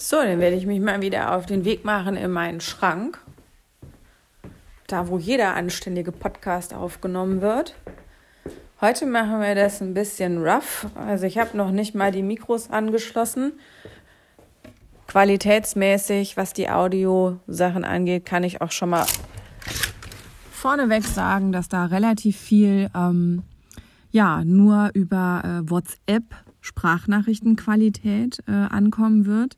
So, dann werde ich mich mal wieder auf den Weg machen in meinen Schrank. Da, wo jeder anständige Podcast aufgenommen wird. Heute machen wir das ein bisschen rough. Also ich habe noch nicht mal die Mikros angeschlossen. Qualitätsmäßig, was die Audio-Sachen angeht, kann ich auch schon mal vorneweg sagen, dass da relativ viel ähm, ja nur über äh, WhatsApp Sprachnachrichtenqualität äh, ankommen wird.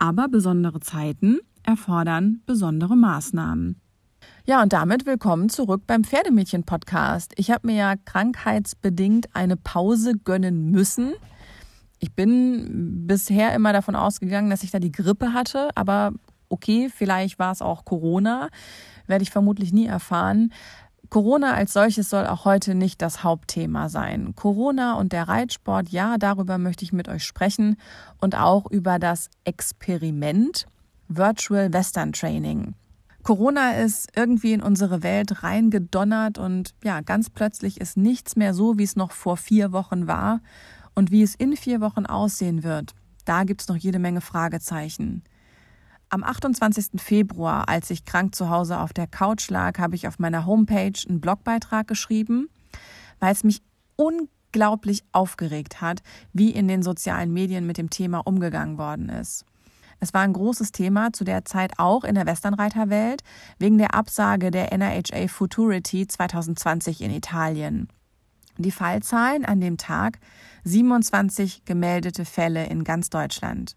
Aber besondere Zeiten erfordern besondere Maßnahmen. Ja, und damit willkommen zurück beim Pferdemädchen-Podcast. Ich habe mir ja krankheitsbedingt eine Pause gönnen müssen. Ich bin bisher immer davon ausgegangen, dass ich da die Grippe hatte, aber okay, vielleicht war es auch Corona, werde ich vermutlich nie erfahren. Corona als solches soll auch heute nicht das Hauptthema sein. Corona und der Reitsport, ja, darüber möchte ich mit euch sprechen und auch über das Experiment Virtual Western Training. Corona ist irgendwie in unsere Welt reingedonnert und ja, ganz plötzlich ist nichts mehr so, wie es noch vor vier Wochen war und wie es in vier Wochen aussehen wird. Da gibt es noch jede Menge Fragezeichen. Am 28. Februar, als ich krank zu Hause auf der Couch lag, habe ich auf meiner Homepage einen Blogbeitrag geschrieben, weil es mich unglaublich aufgeregt hat, wie in den sozialen Medien mit dem Thema umgegangen worden ist. Es war ein großes Thema zu der Zeit auch in der Westernreiterwelt wegen der Absage der NRHA Futurity 2020 in Italien. Die Fallzahlen an dem Tag 27 gemeldete Fälle in ganz Deutschland.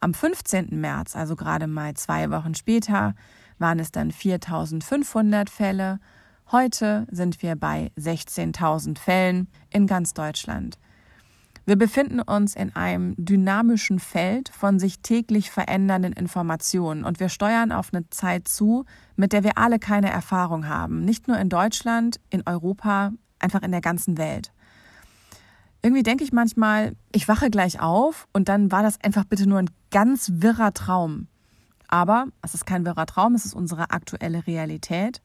Am 15. März, also gerade mal zwei Wochen später, waren es dann 4500 Fälle. Heute sind wir bei 16.000 Fällen in ganz Deutschland. Wir befinden uns in einem dynamischen Feld von sich täglich verändernden Informationen und wir steuern auf eine Zeit zu, mit der wir alle keine Erfahrung haben. Nicht nur in Deutschland, in Europa, einfach in der ganzen Welt. Irgendwie denke ich manchmal, ich wache gleich auf und dann war das einfach bitte nur ein ganz wirrer Traum. Aber es ist kein wirrer Traum, es ist unsere aktuelle Realität.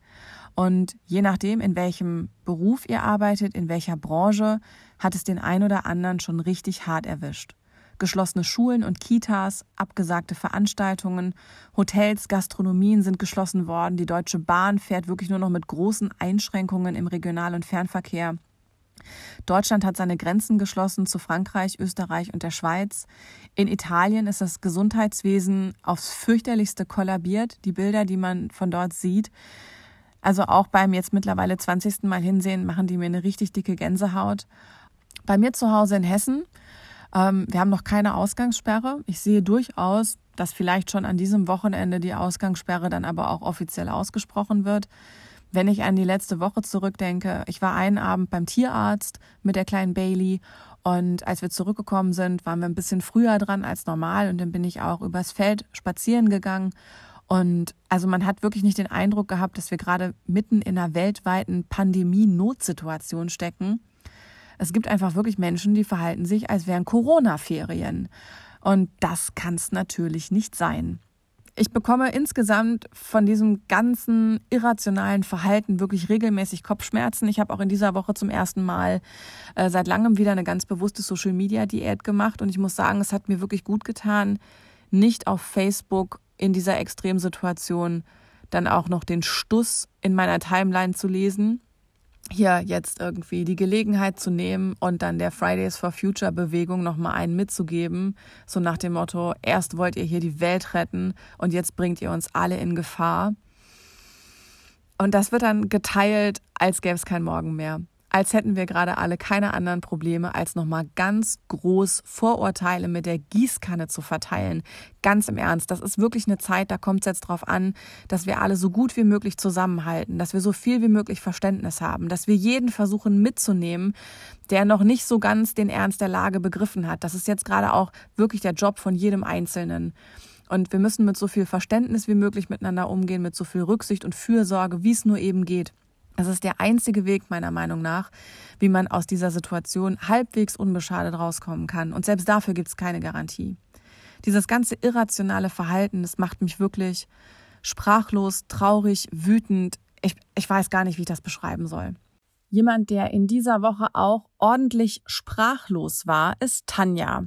Und je nachdem, in welchem Beruf ihr arbeitet, in welcher Branche, hat es den ein oder anderen schon richtig hart erwischt. Geschlossene Schulen und Kitas, abgesagte Veranstaltungen, Hotels, Gastronomien sind geschlossen worden. Die Deutsche Bahn fährt wirklich nur noch mit großen Einschränkungen im Regional- und Fernverkehr. Deutschland hat seine Grenzen geschlossen zu Frankreich, Österreich und der Schweiz. In Italien ist das Gesundheitswesen aufs fürchterlichste kollabiert. Die Bilder, die man von dort sieht, also auch beim jetzt mittlerweile 20. Mal hinsehen, machen die mir eine richtig dicke Gänsehaut. Bei mir zu Hause in Hessen, ähm, wir haben noch keine Ausgangssperre. Ich sehe durchaus, dass vielleicht schon an diesem Wochenende die Ausgangssperre dann aber auch offiziell ausgesprochen wird. Wenn ich an die letzte Woche zurückdenke, ich war einen Abend beim Tierarzt mit der kleinen Bailey und als wir zurückgekommen sind, waren wir ein bisschen früher dran als normal und dann bin ich auch übers Feld spazieren gegangen. Und also man hat wirklich nicht den Eindruck gehabt, dass wir gerade mitten in einer weltweiten Pandemie-Notsituation stecken. Es gibt einfach wirklich Menschen, die verhalten sich, als wären Corona-Ferien. Und das kann es natürlich nicht sein. Ich bekomme insgesamt von diesem ganzen irrationalen Verhalten wirklich regelmäßig Kopfschmerzen. Ich habe auch in dieser Woche zum ersten Mal äh, seit langem wieder eine ganz bewusste Social-Media-Diät gemacht und ich muss sagen, es hat mir wirklich gut getan, nicht auf Facebook in dieser Extremsituation dann auch noch den Stuss in meiner Timeline zu lesen, hier jetzt irgendwie die Gelegenheit zu nehmen und dann der Fridays for Future Bewegung nochmal einen mitzugeben, so nach dem Motto, erst wollt ihr hier die Welt retten und jetzt bringt ihr uns alle in Gefahr. Und das wird dann geteilt, als gäbe es kein Morgen mehr als hätten wir gerade alle keine anderen Probleme, als nochmal ganz groß Vorurteile mit der Gießkanne zu verteilen. Ganz im Ernst, das ist wirklich eine Zeit, da kommt es jetzt drauf an, dass wir alle so gut wie möglich zusammenhalten, dass wir so viel wie möglich Verständnis haben, dass wir jeden versuchen mitzunehmen, der noch nicht so ganz den Ernst der Lage begriffen hat. Das ist jetzt gerade auch wirklich der Job von jedem Einzelnen. Und wir müssen mit so viel Verständnis wie möglich miteinander umgehen, mit so viel Rücksicht und Fürsorge, wie es nur eben geht. Das ist der einzige Weg, meiner Meinung nach, wie man aus dieser Situation halbwegs unbeschadet rauskommen kann. Und selbst dafür gibt es keine Garantie. Dieses ganze irrationale Verhalten, das macht mich wirklich sprachlos, traurig, wütend. Ich, ich weiß gar nicht, wie ich das beschreiben soll. Jemand, der in dieser Woche auch ordentlich sprachlos war, ist Tanja.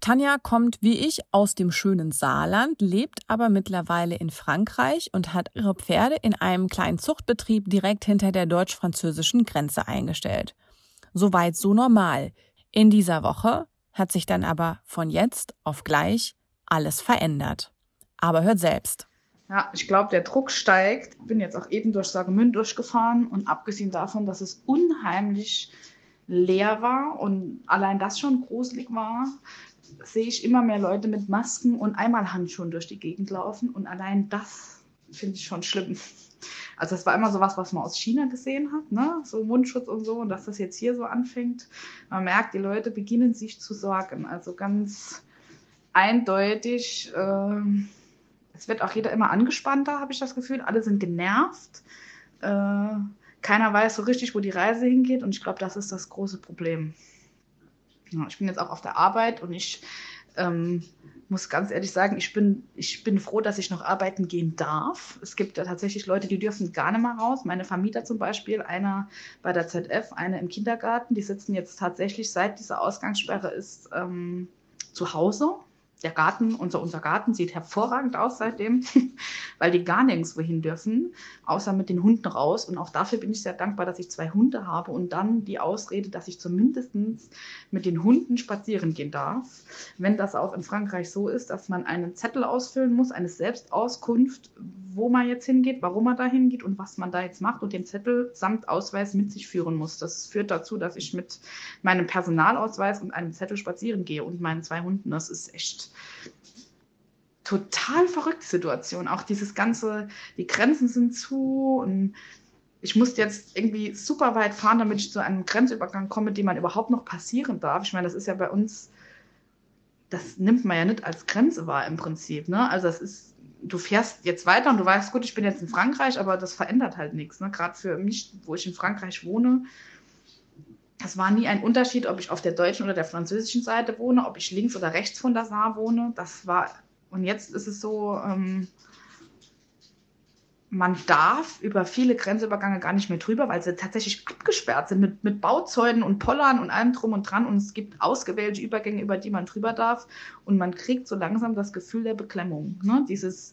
Tanja kommt wie ich aus dem schönen Saarland, lebt aber mittlerweile in Frankreich und hat ihre Pferde in einem kleinen Zuchtbetrieb direkt hinter der deutsch-französischen Grenze eingestellt. Soweit so normal. In dieser Woche hat sich dann aber von jetzt auf gleich alles verändert. Aber hört selbst. Ja, ich glaube, der Druck steigt. Ich bin jetzt auch eben durch Sagemünd durchgefahren und abgesehen davon, dass es unheimlich leer war und allein das schon gruselig war, sehe ich immer mehr Leute mit Masken und einmal Handschuhen durch die Gegend laufen und allein das finde ich schon schlimm. Also das war immer so was, was man aus China gesehen hat, ne? so Mundschutz und so und dass das jetzt hier so anfängt. Man merkt, die Leute beginnen sich zu sorgen. Also ganz eindeutig, äh, es wird auch jeder immer angespannter, habe ich das Gefühl. Alle sind genervt. Äh, keiner weiß so richtig, wo die Reise hingeht und ich glaube, das ist das große Problem. Ja, ich bin jetzt auch auf der Arbeit und ich ähm, muss ganz ehrlich sagen, ich bin, ich bin froh, dass ich noch arbeiten gehen darf. Es gibt ja tatsächlich Leute, die dürfen gar nicht mehr raus. Meine Vermieter zum Beispiel, einer bei der ZF, einer im Kindergarten, die sitzen jetzt tatsächlich, seit dieser Ausgangssperre ist, ähm, zu Hause der Garten, unser, unser Garten sieht hervorragend aus seitdem, weil die gar nirgends wohin dürfen, außer mit den Hunden raus. Und auch dafür bin ich sehr dankbar, dass ich zwei Hunde habe und dann die Ausrede, dass ich zumindest mit den Hunden spazieren gehen darf. Wenn das auch in Frankreich so ist, dass man einen Zettel ausfüllen muss, eine Selbstauskunft, wo man jetzt hingeht, warum man da hingeht und was man da jetzt macht und den Zettel samt Ausweis mit sich führen muss. Das führt dazu, dass ich mit meinem Personalausweis und einem Zettel spazieren gehe und meinen zwei Hunden. Das ist echt total verrückte Situation. Auch dieses ganze, die Grenzen sind zu und ich musste jetzt irgendwie super weit fahren, damit ich zu einem Grenzübergang komme, den man überhaupt noch passieren darf. Ich meine, das ist ja bei uns, das nimmt man ja nicht als Grenze wahr im Prinzip. Ne? Also das ist, du fährst jetzt weiter und du weißt, gut, ich bin jetzt in Frankreich, aber das verändert halt nichts. Ne? Gerade für mich, wo ich in Frankreich wohne, es war nie ein Unterschied, ob ich auf der deutschen oder der französischen Seite wohne, ob ich links oder rechts von der Saar wohne. Das war, und jetzt ist es so, ähm, man darf über viele Grenzübergänge gar nicht mehr drüber, weil sie tatsächlich abgesperrt sind mit, mit Bauzäunen und Pollern und allem drum und dran. Und es gibt ausgewählte Übergänge, über die man drüber darf. Und man kriegt so langsam das Gefühl der Beklemmung. Ne? Dieses,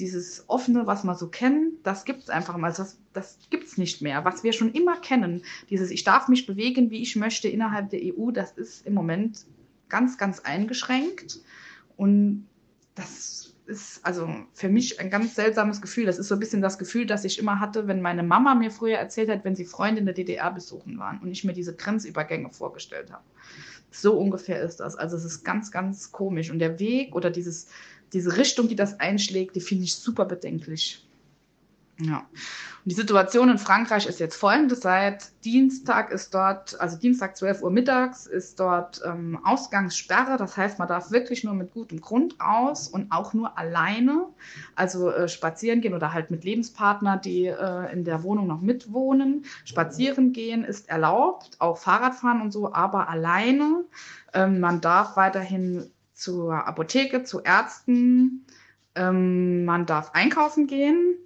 dieses Offene, was man so kennt, das gibt es einfach mal. Das, das gibt es nicht mehr. Was wir schon immer kennen, dieses Ich darf mich bewegen, wie ich möchte innerhalb der EU, das ist im Moment ganz, ganz eingeschränkt. Und das ist also für mich ein ganz seltsames Gefühl. Das ist so ein bisschen das Gefühl, das ich immer hatte, wenn meine Mama mir früher erzählt hat, wenn sie Freunde in der DDR besuchen waren und ich mir diese Grenzübergänge vorgestellt habe. So ungefähr ist das. Also es ist ganz, ganz komisch. Und der Weg oder dieses, diese Richtung, die das einschlägt, die finde ich super bedenklich. Ja. Und die Situation in Frankreich ist jetzt folgende. Seit Dienstag ist dort, also Dienstag 12 Uhr mittags, ist dort ähm, Ausgangssperre. Das heißt, man darf wirklich nur mit gutem Grund aus und auch nur alleine, also äh, spazieren gehen oder halt mit Lebenspartner, die äh, in der Wohnung noch mitwohnen. Spazieren gehen ist erlaubt, auch Fahrradfahren und so, aber alleine. Ähm, man darf weiterhin zur Apotheke, zu Ärzten. Ähm, man darf einkaufen gehen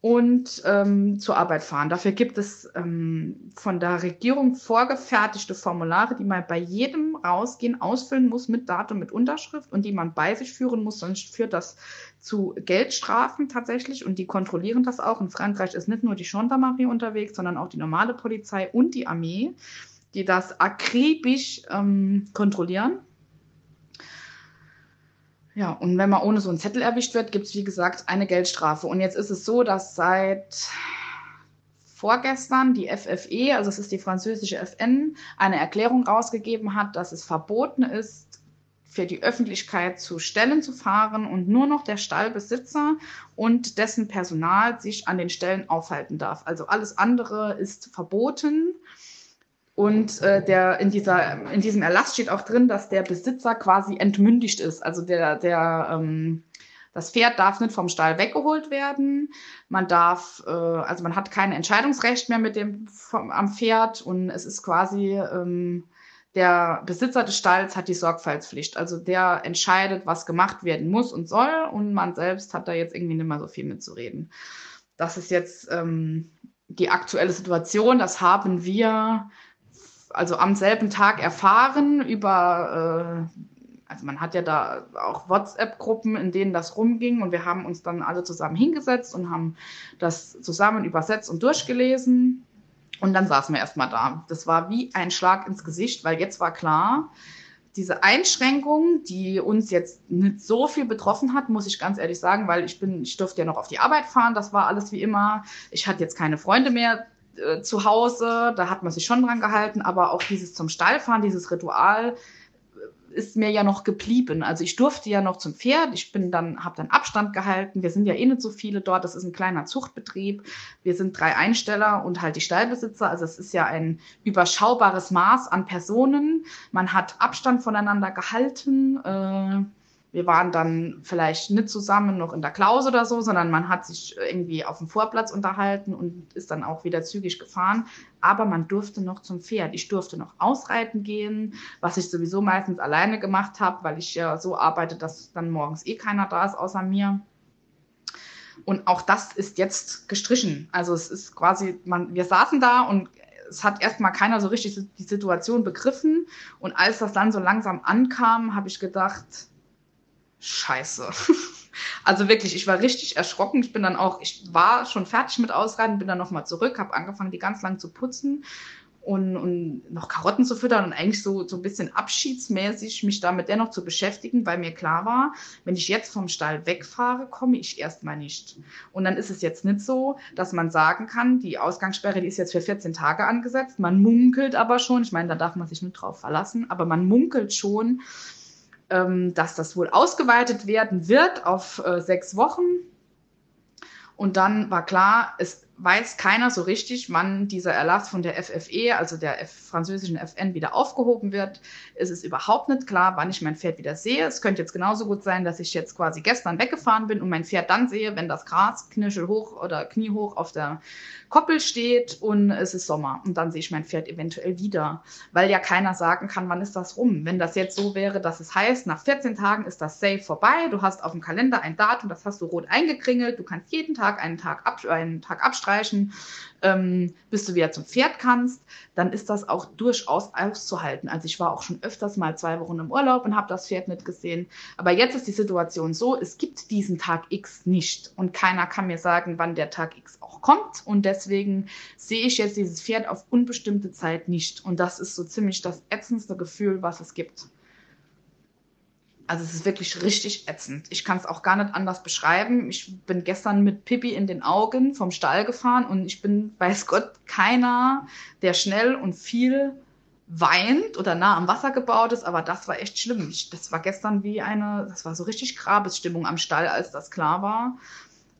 und ähm, zur Arbeit fahren. Dafür gibt es ähm, von der Regierung vorgefertigte Formulare, die man bei jedem Rausgehen ausfüllen muss mit Datum, mit Unterschrift und die man bei sich führen muss, sonst führt das zu Geldstrafen tatsächlich und die kontrollieren das auch. In Frankreich ist nicht nur die Gendarmerie unterwegs, sondern auch die normale Polizei und die Armee, die das akribisch ähm, kontrollieren. Ja, und wenn man ohne so einen Zettel erwischt wird, gibt es, wie gesagt, eine Geldstrafe. Und jetzt ist es so, dass seit vorgestern die FFE, also es ist die französische FN, eine Erklärung rausgegeben hat, dass es verboten ist, für die Öffentlichkeit zu Stellen zu fahren und nur noch der Stallbesitzer und dessen Personal sich an den Stellen aufhalten darf. Also alles andere ist verboten. Und äh, der, in, dieser, in diesem Erlass steht auch drin, dass der Besitzer quasi entmündigt ist. Also der, der, ähm, das Pferd darf nicht vom Stall weggeholt werden. Man darf, äh, also man hat kein Entscheidungsrecht mehr mit dem vom, am Pferd und es ist quasi ähm, der Besitzer des Stalls hat die Sorgfaltspflicht. Also der entscheidet, was gemacht werden muss und soll und man selbst hat da jetzt irgendwie nicht mehr so viel mitzureden. Das ist jetzt ähm, die aktuelle Situation. Das haben wir also am selben Tag erfahren über äh, Also man hat ja da auch WhatsApp-Gruppen, in denen das rumging und wir haben uns dann alle zusammen hingesetzt und haben das zusammen übersetzt und durchgelesen. Und dann saßen wir erstmal da. Das war wie ein Schlag ins Gesicht, weil jetzt war klar, diese Einschränkung, die uns jetzt nicht so viel betroffen hat, muss ich ganz ehrlich sagen, weil ich bin, ich durfte ja noch auf die Arbeit fahren, das war alles wie immer. Ich hatte jetzt keine Freunde mehr äh, zu Hause, da hat man sich schon dran gehalten, aber auch dieses zum Stall fahren, dieses Ritual, ist mir ja noch geblieben. Also ich durfte ja noch zum Pferd. Ich bin dann, habe dann Abstand gehalten. Wir sind ja eh nicht so viele dort. Das ist ein kleiner Zuchtbetrieb. Wir sind drei Einsteller und halt die Stallbesitzer. Also es ist ja ein überschaubares Maß an Personen. Man hat Abstand voneinander gehalten. Äh, wir waren dann vielleicht nicht zusammen noch in der Klaus oder so, sondern man hat sich irgendwie auf dem Vorplatz unterhalten und ist dann auch wieder zügig gefahren. Aber man durfte noch zum Pferd. Ich durfte noch ausreiten gehen, was ich sowieso meistens alleine gemacht habe, weil ich ja so arbeite, dass dann morgens eh keiner da ist außer mir. Und auch das ist jetzt gestrichen. Also es ist quasi, man, wir saßen da und es hat erstmal keiner so richtig die Situation begriffen. Und als das dann so langsam ankam, habe ich gedacht, scheiße. Also wirklich, ich war richtig erschrocken. Ich bin dann auch, ich war schon fertig mit Ausreiten, bin dann nochmal zurück, habe angefangen, die ganz lang zu putzen und, und noch Karotten zu füttern und eigentlich so, so ein bisschen abschiedsmäßig mich damit dennoch zu beschäftigen, weil mir klar war, wenn ich jetzt vom Stall wegfahre, komme ich erstmal nicht. Und dann ist es jetzt nicht so, dass man sagen kann, die Ausgangssperre, die ist jetzt für 14 Tage angesetzt. Man munkelt aber schon, ich meine, da darf man sich nicht drauf verlassen, aber man munkelt schon, dass das wohl ausgeweitet werden wird auf äh, sechs Wochen. Und dann war klar, es weiß keiner so richtig, wann dieser Erlass von der FFE, also der F französischen FN, wieder aufgehoben wird. Es ist überhaupt nicht klar, wann ich mein Pferd wieder sehe. Es könnte jetzt genauso gut sein, dass ich jetzt quasi gestern weggefahren bin und mein Pferd dann sehe, wenn das Gras knirschelhoch oder kniehoch auf der Koppel steht und es ist Sommer. Und dann sehe ich mein Pferd eventuell wieder, weil ja keiner sagen kann, wann ist das rum. Wenn das jetzt so wäre, dass es heißt, nach 14 Tagen ist das Safe vorbei, du hast auf dem Kalender ein Datum, das hast du rot eingekringelt, du kannst jeden Tag einen Tag, ab, einen Tag abstreichen, ähm, bis du wieder zum Pferd kannst, dann ist das auch durchaus auszuhalten. Also ich war auch schon öfters mal zwei Wochen im Urlaub und habe das Pferd nicht gesehen. Aber jetzt ist die Situation so, es gibt diesen Tag X nicht und keiner kann mir sagen, wann der Tag X auch kommt. Und deswegen sehe ich jetzt dieses Pferd auf unbestimmte Zeit nicht. Und das ist so ziemlich das ätzendste Gefühl, was es gibt. Also es ist wirklich richtig ätzend. Ich kann es auch gar nicht anders beschreiben. Ich bin gestern mit Pippi in den Augen vom Stall gefahren und ich bin, weiß Gott, keiner, der schnell und viel weint oder nah am Wasser gebaut ist, aber das war echt schlimm. Ich, das war gestern wie eine, das war so richtig Grabesstimmung am Stall, als das klar war,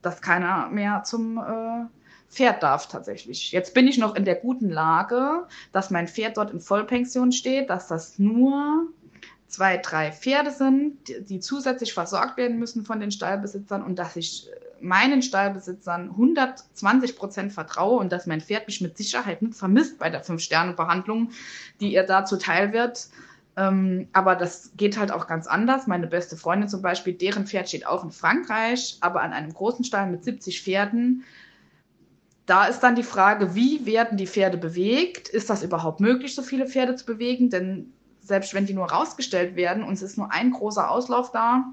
dass keiner mehr zum äh, Pferd darf tatsächlich. Jetzt bin ich noch in der guten Lage, dass mein Pferd dort in Vollpension steht, dass das nur zwei, drei Pferde sind, die, die, zusätzlich versorgt werden müssen von den Stallbesitzern und dass ich äh, meinen Stallbesitzern 120 Prozent vertraue und dass mein Pferd mich mit Sicherheit nicht vermisst bei der Fünf-Sterne-Behandlung, die ihr da zuteil wird. Ähm, aber das geht halt auch ganz anders. Meine beste Freundin zum Beispiel, deren Pferd steht auch in Frankreich, aber an einem großen Stall mit 70 Pferden. Da ist dann die Frage, wie werden die Pferde bewegt? Ist das überhaupt möglich, so viele Pferde zu bewegen? Denn selbst wenn die nur rausgestellt werden und es ist nur ein großer Auslauf da,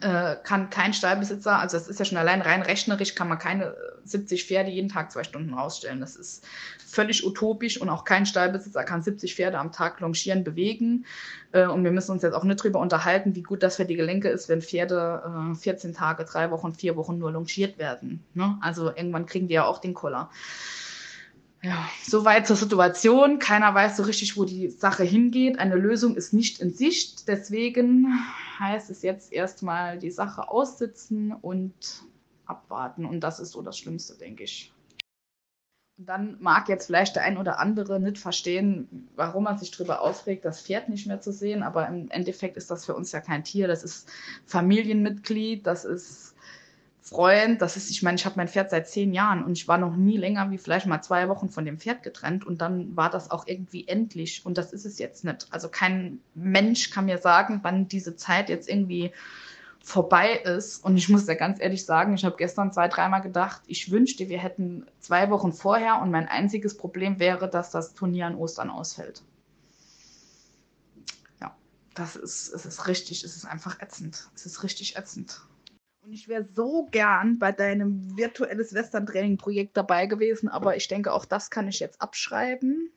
äh, kann kein Stallbesitzer, also das ist ja schon allein rein rechnerisch, kann man keine 70 Pferde jeden Tag zwei Stunden rausstellen. Das ist völlig utopisch und auch kein Stallbesitzer kann 70 Pferde am Tag longieren, bewegen. Äh, und wir müssen uns jetzt auch nicht darüber unterhalten, wie gut das für die Gelenke ist, wenn Pferde äh, 14 Tage, drei Wochen, vier Wochen nur longiert werden. Ne? Also irgendwann kriegen die ja auch den Koller. Ja, soweit zur Situation. Keiner weiß so richtig, wo die Sache hingeht. Eine Lösung ist nicht in Sicht. Deswegen heißt es jetzt erstmal die Sache aussitzen und abwarten. Und das ist so das Schlimmste, denke ich. Und dann mag jetzt vielleicht der ein oder andere nicht verstehen, warum man sich darüber aufregt, das Pferd nicht mehr zu sehen. Aber im Endeffekt ist das für uns ja kein Tier. Das ist Familienmitglied. Das ist Freund, das ist, ich meine, ich habe mein Pferd seit zehn Jahren und ich war noch nie länger wie vielleicht mal zwei Wochen von dem Pferd getrennt und dann war das auch irgendwie endlich und das ist es jetzt nicht. Also kein Mensch kann mir sagen, wann diese Zeit jetzt irgendwie vorbei ist und ich muss ja ganz ehrlich sagen, ich habe gestern zwei, dreimal gedacht, ich wünschte, wir hätten zwei Wochen vorher und mein einziges Problem wäre, dass das Turnier an Ostern ausfällt. das ist, es ist richtig, es ist einfach ätzend. Es ist richtig ätzend. Und ich wäre so gern bei deinem virtuelles Western-Training-Projekt dabei gewesen, aber ich denke, auch das kann ich jetzt abschreiben.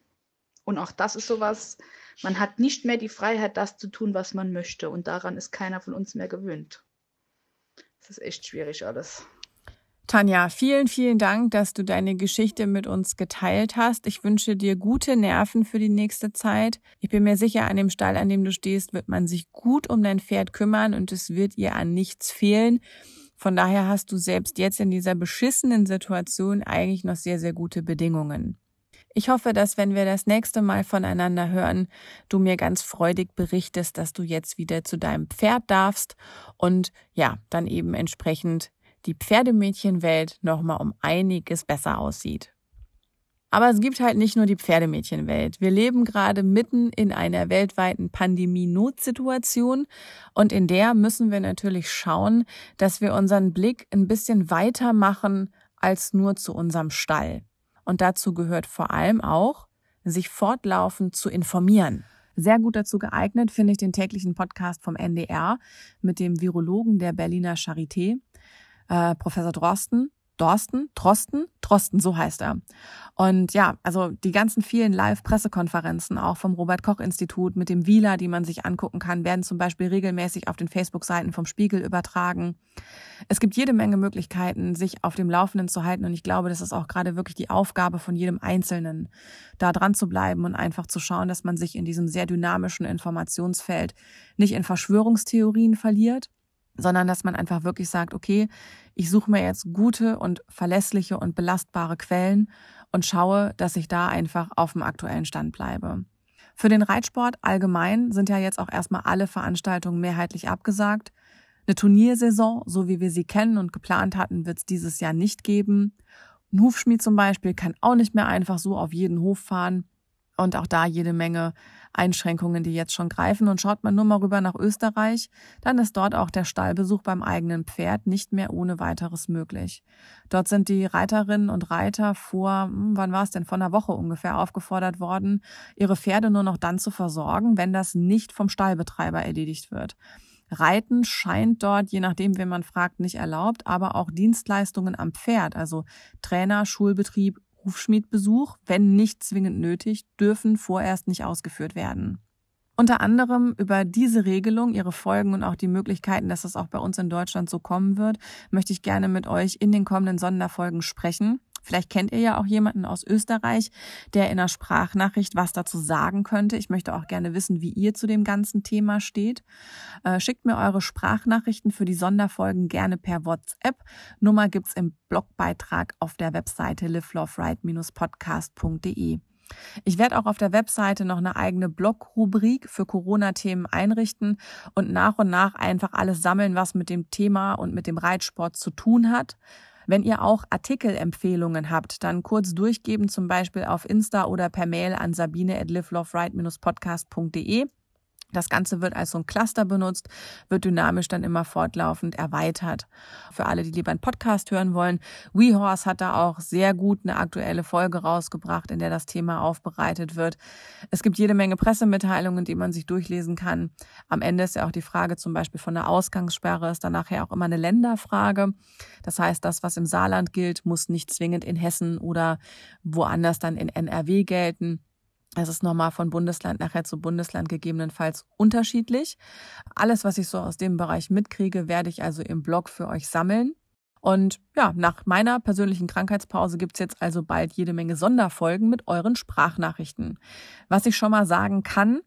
Und auch das ist sowas, man hat nicht mehr die Freiheit, das zu tun, was man möchte. Und daran ist keiner von uns mehr gewöhnt. Es ist echt schwierig alles. Tanja, vielen, vielen Dank, dass du deine Geschichte mit uns geteilt hast. Ich wünsche dir gute Nerven für die nächste Zeit. Ich bin mir sicher, an dem Stall, an dem du stehst, wird man sich gut um dein Pferd kümmern und es wird ihr an nichts fehlen. Von daher hast du selbst jetzt in dieser beschissenen Situation eigentlich noch sehr, sehr gute Bedingungen. Ich hoffe, dass wenn wir das nächste Mal voneinander hören, du mir ganz freudig berichtest, dass du jetzt wieder zu deinem Pferd darfst und ja, dann eben entsprechend die Pferdemädchenwelt nochmal um einiges besser aussieht. Aber es gibt halt nicht nur die Pferdemädchenwelt. Wir leben gerade mitten in einer weltweiten Pandemie-Notsituation und in der müssen wir natürlich schauen, dass wir unseren Blick ein bisschen weiter machen als nur zu unserem Stall. Und dazu gehört vor allem auch, sich fortlaufend zu informieren. Sehr gut dazu geeignet finde ich den täglichen Podcast vom NDR mit dem Virologen der Berliner Charité, äh, Professor Drosten, Dorsten, Trosten, Trosten, so heißt er. Und ja, also die ganzen vielen Live-Pressekonferenzen auch vom Robert-Koch-Institut mit dem Wieler, die man sich angucken kann, werden zum Beispiel regelmäßig auf den Facebook-Seiten vom Spiegel übertragen. Es gibt jede Menge Möglichkeiten, sich auf dem Laufenden zu halten. Und ich glaube, das ist auch gerade wirklich die Aufgabe von jedem Einzelnen, da dran zu bleiben und einfach zu schauen, dass man sich in diesem sehr dynamischen Informationsfeld nicht in Verschwörungstheorien verliert, sondern dass man einfach wirklich sagt, okay, ich suche mir jetzt gute und verlässliche und belastbare Quellen und schaue, dass ich da einfach auf dem aktuellen Stand bleibe. Für den Reitsport allgemein sind ja jetzt auch erstmal alle Veranstaltungen mehrheitlich abgesagt. Eine Turniersaison, so wie wir sie kennen und geplant hatten, wird es dieses Jahr nicht geben. Ein Hufschmied zum Beispiel kann auch nicht mehr einfach so auf jeden Hof fahren und auch da jede Menge Einschränkungen, die jetzt schon greifen. Und schaut man nur mal rüber nach Österreich, dann ist dort auch der Stallbesuch beim eigenen Pferd nicht mehr ohne weiteres möglich. Dort sind die Reiterinnen und Reiter vor, hm, wann war es denn, vor einer Woche ungefähr aufgefordert worden, ihre Pferde nur noch dann zu versorgen, wenn das nicht vom Stallbetreiber erledigt wird. Reiten scheint dort, je nachdem, wen man fragt, nicht erlaubt, aber auch Dienstleistungen am Pferd, also Trainer, Schulbetrieb, Hufschmiedbesuch, wenn nicht zwingend nötig, dürfen vorerst nicht ausgeführt werden. Unter anderem über diese Regelung, ihre Folgen und auch die Möglichkeiten, dass es auch bei uns in Deutschland so kommen wird, möchte ich gerne mit euch in den kommenden Sonderfolgen sprechen. Vielleicht kennt ihr ja auch jemanden aus Österreich, der in einer Sprachnachricht was dazu sagen könnte. Ich möchte auch gerne wissen, wie ihr zu dem ganzen Thema steht. Äh, schickt mir eure Sprachnachrichten für die Sonderfolgen gerne per WhatsApp. Nummer gibt's im Blogbeitrag auf der Webseite liveloveright-podcast.de. Ich werde auch auf der Webseite noch eine eigene Blog-Rubrik für Corona-Themen einrichten und nach und nach einfach alles sammeln, was mit dem Thema und mit dem Reitsport zu tun hat. Wenn ihr auch Artikelempfehlungen habt, dann kurz durchgeben, zum Beispiel auf Insta oder per Mail an sabine at liveloveright-podcast.de. Das Ganze wird als so ein Cluster benutzt, wird dynamisch dann immer fortlaufend erweitert. Für alle, die lieber einen Podcast hören wollen, WeHorse hat da auch sehr gut eine aktuelle Folge rausgebracht, in der das Thema aufbereitet wird. Es gibt jede Menge Pressemitteilungen, die man sich durchlesen kann. Am Ende ist ja auch die Frage zum Beispiel von der Ausgangssperre, ist dann nachher auch immer eine Länderfrage. Das heißt, das, was im Saarland gilt, muss nicht zwingend in Hessen oder woanders dann in NRW gelten. Es ist nochmal von Bundesland nachher zu Bundesland gegebenenfalls unterschiedlich. Alles, was ich so aus dem Bereich mitkriege, werde ich also im Blog für euch sammeln. Und ja, nach meiner persönlichen Krankheitspause gibt's jetzt also bald jede Menge Sonderfolgen mit euren Sprachnachrichten. Was ich schon mal sagen kann,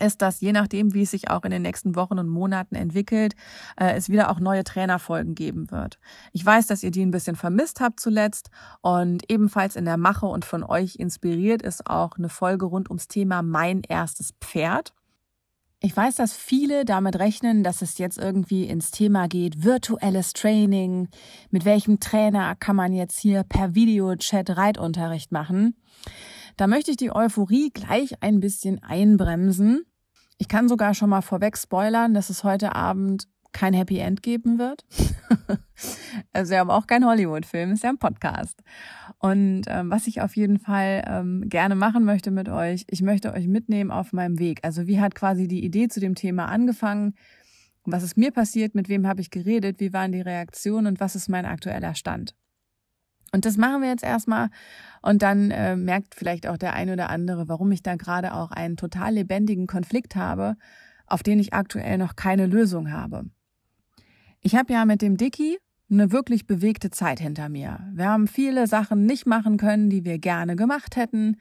ist, dass je nachdem, wie es sich auch in den nächsten Wochen und Monaten entwickelt, äh, es wieder auch neue Trainerfolgen geben wird. Ich weiß, dass ihr die ein bisschen vermisst habt zuletzt und ebenfalls in der Mache und von euch inspiriert ist auch eine Folge rund ums Thema Mein erstes Pferd. Ich weiß, dass viele damit rechnen, dass es jetzt irgendwie ins Thema geht, virtuelles Training. Mit welchem Trainer kann man jetzt hier per Videochat Reitunterricht machen? Da möchte ich die Euphorie gleich ein bisschen einbremsen ich kann sogar schon mal vorweg spoilern, dass es heute Abend kein Happy End geben wird. also wir haben auch kein Hollywood-Film, ist ja ein Podcast. Und ähm, was ich auf jeden Fall ähm, gerne machen möchte mit euch, ich möchte euch mitnehmen auf meinem Weg. Also wie hat quasi die Idee zu dem Thema angefangen? Was ist mir passiert? Mit wem habe ich geredet? Wie waren die Reaktionen? Und was ist mein aktueller Stand? Und das machen wir jetzt erstmal. Und dann äh, merkt vielleicht auch der ein oder andere, warum ich da gerade auch einen total lebendigen Konflikt habe, auf den ich aktuell noch keine Lösung habe. Ich habe ja mit dem Dicky eine wirklich bewegte Zeit hinter mir. Wir haben viele Sachen nicht machen können, die wir gerne gemacht hätten.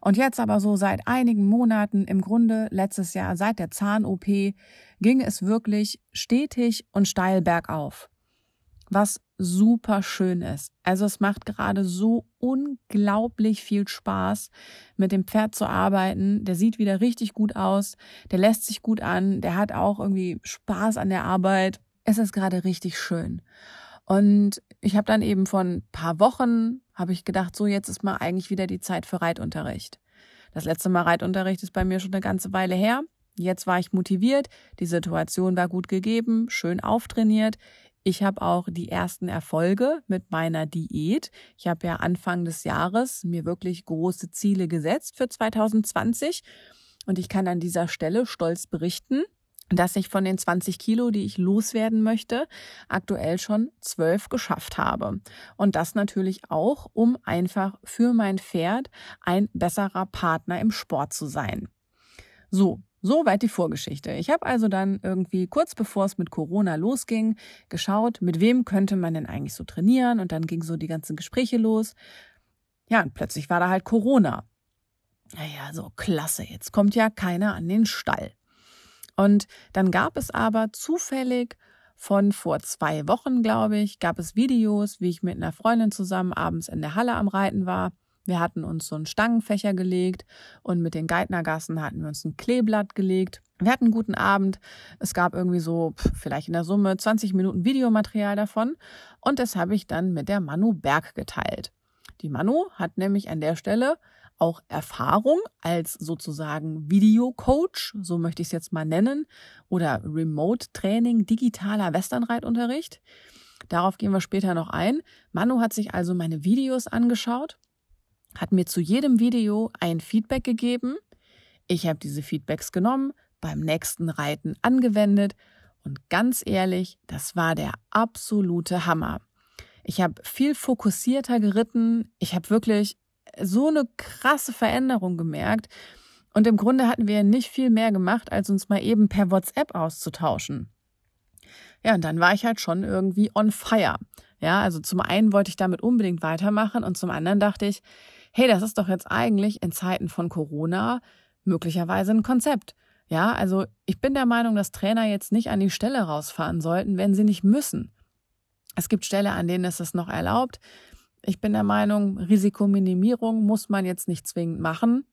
Und jetzt aber so seit einigen Monaten, im Grunde letztes Jahr seit der Zahn-OP, ging es wirklich stetig und steil bergauf. Was super schön ist. Also es macht gerade so unglaublich viel Spaß, mit dem Pferd zu arbeiten. Der sieht wieder richtig gut aus, der lässt sich gut an, der hat auch irgendwie Spaß an der Arbeit. Es ist gerade richtig schön. Und ich habe dann eben vor ein paar Wochen, habe ich gedacht, so jetzt ist mal eigentlich wieder die Zeit für Reitunterricht. Das letzte Mal Reitunterricht ist bei mir schon eine ganze Weile her. Jetzt war ich motiviert, die Situation war gut gegeben, schön auftrainiert. Ich habe auch die ersten Erfolge mit meiner Diät. Ich habe ja Anfang des Jahres mir wirklich große Ziele gesetzt für 2020 und ich kann an dieser Stelle stolz berichten, dass ich von den 20 Kilo, die ich loswerden möchte, aktuell schon 12 geschafft habe. Und das natürlich auch, um einfach für mein Pferd ein besserer Partner im Sport zu sein. So, Soweit die Vorgeschichte. Ich habe also dann irgendwie kurz bevor es mit Corona losging, geschaut, mit wem könnte man denn eigentlich so trainieren und dann ging so die ganzen Gespräche los. Ja, und plötzlich war da halt Corona. Naja, so klasse, jetzt kommt ja keiner an den Stall. Und dann gab es aber zufällig von vor zwei Wochen, glaube ich, gab es Videos, wie ich mit einer Freundin zusammen abends in der Halle am Reiten war. Wir hatten uns so einen Stangenfächer gelegt und mit den Geithnergassen hatten wir uns ein Kleeblatt gelegt. Wir hatten einen guten Abend. Es gab irgendwie so vielleicht in der Summe 20 Minuten Videomaterial davon und das habe ich dann mit der Manu Berg geteilt. Die Manu hat nämlich an der Stelle auch Erfahrung als sozusagen Videocoach, so möchte ich es jetzt mal nennen, oder Remote-Training, digitaler Westernreitunterricht. Darauf gehen wir später noch ein. Manu hat sich also meine Videos angeschaut, hat mir zu jedem Video ein Feedback gegeben. Ich habe diese Feedbacks genommen, beim nächsten Reiten angewendet und ganz ehrlich, das war der absolute Hammer. Ich habe viel fokussierter geritten. Ich habe wirklich so eine krasse Veränderung gemerkt. Und im Grunde hatten wir nicht viel mehr gemacht, als uns mal eben per WhatsApp auszutauschen. Ja, und dann war ich halt schon irgendwie on fire. Ja, also zum einen wollte ich damit unbedingt weitermachen und zum anderen dachte ich, hey, das ist doch jetzt eigentlich in Zeiten von Corona möglicherweise ein Konzept. Ja, also ich bin der Meinung, dass Trainer jetzt nicht an die Stelle rausfahren sollten, wenn sie nicht müssen. Es gibt Stellen, an denen es noch erlaubt. Ich bin der Meinung, Risikominimierung muss man jetzt nicht zwingend machen.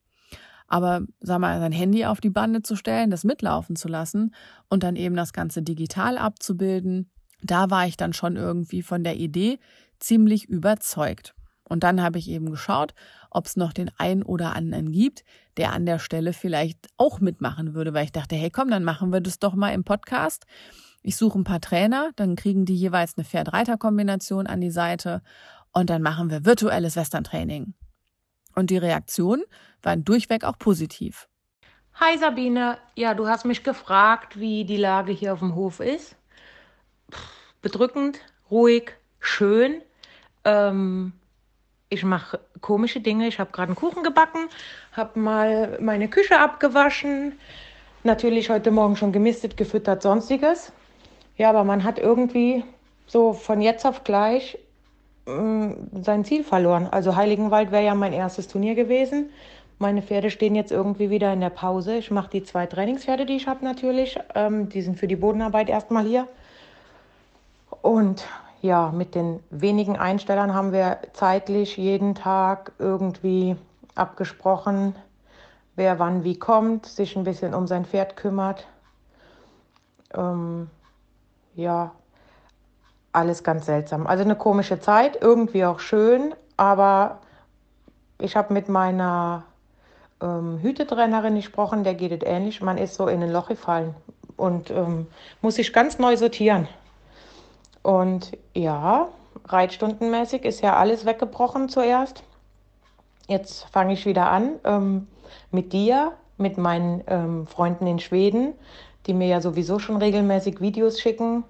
Aber sag mal, sein Handy auf die Bande zu stellen, das mitlaufen zu lassen und dann eben das Ganze digital abzubilden, da war ich dann schon irgendwie von der Idee ziemlich überzeugt. Und dann habe ich eben geschaut, ob es noch den einen oder anderen gibt, der an der Stelle vielleicht auch mitmachen würde, weil ich dachte, hey komm, dann machen wir das doch mal im Podcast. Ich suche ein paar Trainer, dann kriegen die jeweils eine Pferd-Reiter-Kombination an die Seite und dann machen wir virtuelles Western-Training. Und die Reaktionen waren durchweg auch positiv. Hi Sabine, ja, du hast mich gefragt, wie die Lage hier auf dem Hof ist. Bedrückend, ruhig, schön. Ähm, ich mache komische Dinge. Ich habe gerade einen Kuchen gebacken, habe mal meine Küche abgewaschen, natürlich heute Morgen schon gemistet, gefüttert, sonstiges. Ja, aber man hat irgendwie so von jetzt auf gleich Mm, sein Ziel verloren. Also Heiligenwald wäre ja mein erstes Turnier gewesen. Meine Pferde stehen jetzt irgendwie wieder in der Pause. Ich mache die zwei Trainingspferde, die ich habe natürlich. Ähm, die sind für die Bodenarbeit erstmal hier. Und ja, mit den wenigen Einstellern haben wir zeitlich jeden Tag irgendwie abgesprochen, wer wann wie kommt, sich ein bisschen um sein Pferd kümmert. Ähm, ja, alles ganz seltsam. Also eine komische Zeit, irgendwie auch schön, aber ich habe mit meiner ähm, Hütetrainerin gesprochen, der geht es ähnlich. Man ist so in ein Loch gefallen. und ähm, muss sich ganz neu sortieren. Und ja, reitstundenmäßig ist ja alles weggebrochen zuerst. Jetzt fange ich wieder an ähm, mit dir, mit meinen ähm, Freunden in Schweden, die mir ja sowieso schon regelmäßig Videos schicken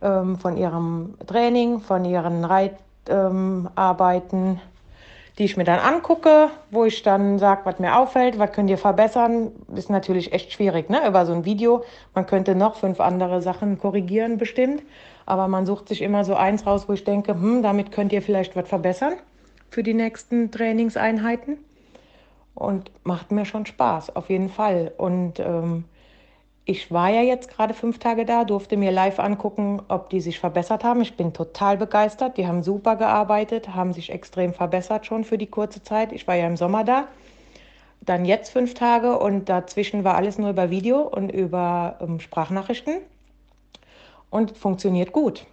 ähm, von ihrem Training, von ihren Reitarbeiten, ähm, die ich mir dann angucke, wo ich dann sage, was mir auffällt, was könnt ihr verbessern. Ist natürlich echt schwierig, ne? Über so ein Video. Man könnte noch fünf andere Sachen korrigieren, bestimmt. Aber man sucht sich immer so eins raus, wo ich denke, hm, damit könnt ihr vielleicht was verbessern für die nächsten Trainingseinheiten. Und macht mir schon Spaß, auf jeden Fall. Und ähm, ich war ja jetzt gerade fünf Tage da, durfte mir live angucken, ob die sich verbessert haben. Ich bin total begeistert. Die haben super gearbeitet, haben sich extrem verbessert schon für die kurze Zeit. Ich war ja im Sommer da. Dann jetzt fünf Tage und dazwischen war alles nur über Video und über ähm, Sprachnachrichten. Und funktioniert gut.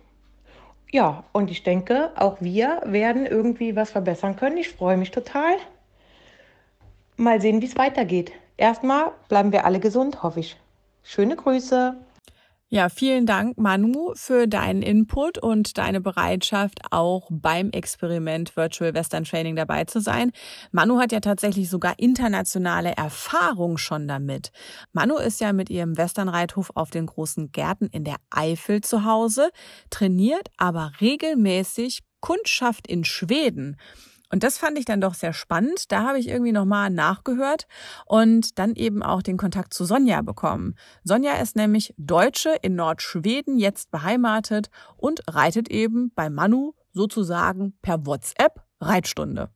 Ja, und ich denke, auch wir werden irgendwie was verbessern können. Ich freue mich total. Mal sehen, wie es weitergeht. Erstmal bleiben wir alle gesund, hoffe ich. Schöne Grüße. Ja, vielen Dank, Manu, für deinen Input und deine Bereitschaft, auch beim Experiment Virtual Western Training dabei zu sein. Manu hat ja tatsächlich sogar internationale Erfahrung schon damit. Manu ist ja mit ihrem Westernreithof auf den großen Gärten in der Eifel zu Hause, trainiert aber regelmäßig Kundschaft in Schweden. Und das fand ich dann doch sehr spannend. Da habe ich irgendwie nochmal nachgehört und dann eben auch den Kontakt zu Sonja bekommen. Sonja ist nämlich Deutsche in Nordschweden, jetzt beheimatet und reitet eben bei Manu sozusagen per WhatsApp Reitstunde.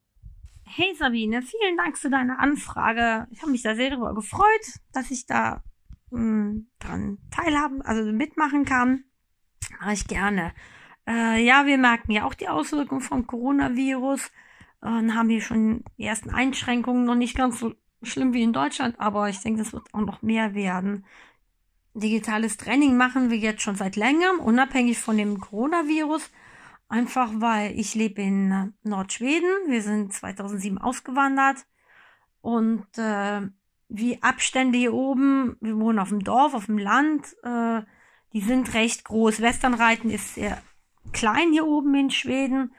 Hey Sabine, vielen Dank für deine Anfrage. Ich habe mich da sehr darüber gefreut, dass ich da mh, hm, dran teilhaben, also mitmachen kann. Mache ich gerne. Äh, ja, wir merken ja auch die Auswirkungen vom Coronavirus und haben hier schon die ersten Einschränkungen, noch nicht ganz so schlimm wie in Deutschland, aber ich denke, das wird auch noch mehr werden. Digitales Training machen wir jetzt schon seit längerem, unabhängig von dem Coronavirus. Einfach weil ich lebe in Nordschweden. Wir sind 2007 ausgewandert. Und äh, wie Abstände hier oben, wir wohnen auf dem Dorf, auf dem Land, äh, die sind recht groß. Westernreiten ist sehr klein hier oben in Schweden.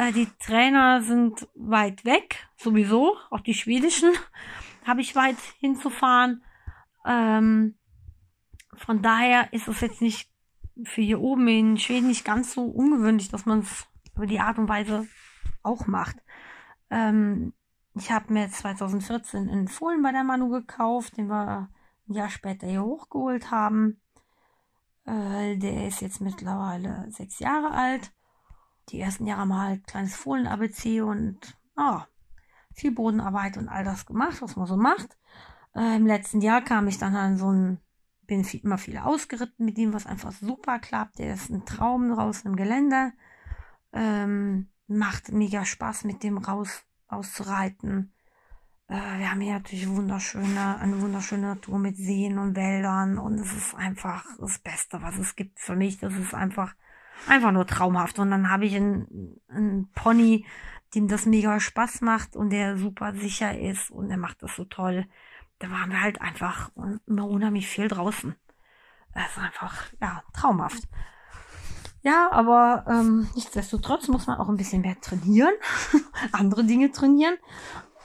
Äh, die Trainer sind weit weg, sowieso, auch die schwedischen habe ich weit hinzufahren. Ähm, von daher ist es jetzt nicht für hier oben in Schweden nicht ganz so ungewöhnlich, dass man es über die Art und Weise auch macht. Ähm, ich habe mir 2014 einen Fohlen bei der Manu gekauft, den wir ein Jahr später hier hochgeholt haben. Äh, der ist jetzt mittlerweile sechs Jahre alt die ersten Jahre mal halt kleines Fohlen-ABC und oh, viel Bodenarbeit und all das gemacht, was man so macht. Äh, Im letzten Jahr kam ich dann an so ein, bin viel, immer viel ausgeritten mit ihm, was einfach super klappt. Der ist ein Traum draußen im Gelände. Ähm, macht mega Spaß, mit dem raus auszureiten. Äh, wir haben hier natürlich wunderschöne, eine wunderschöne Natur mit Seen und Wäldern und es ist einfach das Beste, was es gibt für mich. Das ist einfach einfach nur traumhaft. Und dann habe ich einen, einen Pony, dem das mega Spaß macht und der super sicher ist und der macht das so toll. Da waren wir halt einfach immer unheimlich viel draußen. Das ist einfach, ja, traumhaft. Ja, aber ähm, nichtsdestotrotz muss man auch ein bisschen mehr trainieren, andere Dinge trainieren.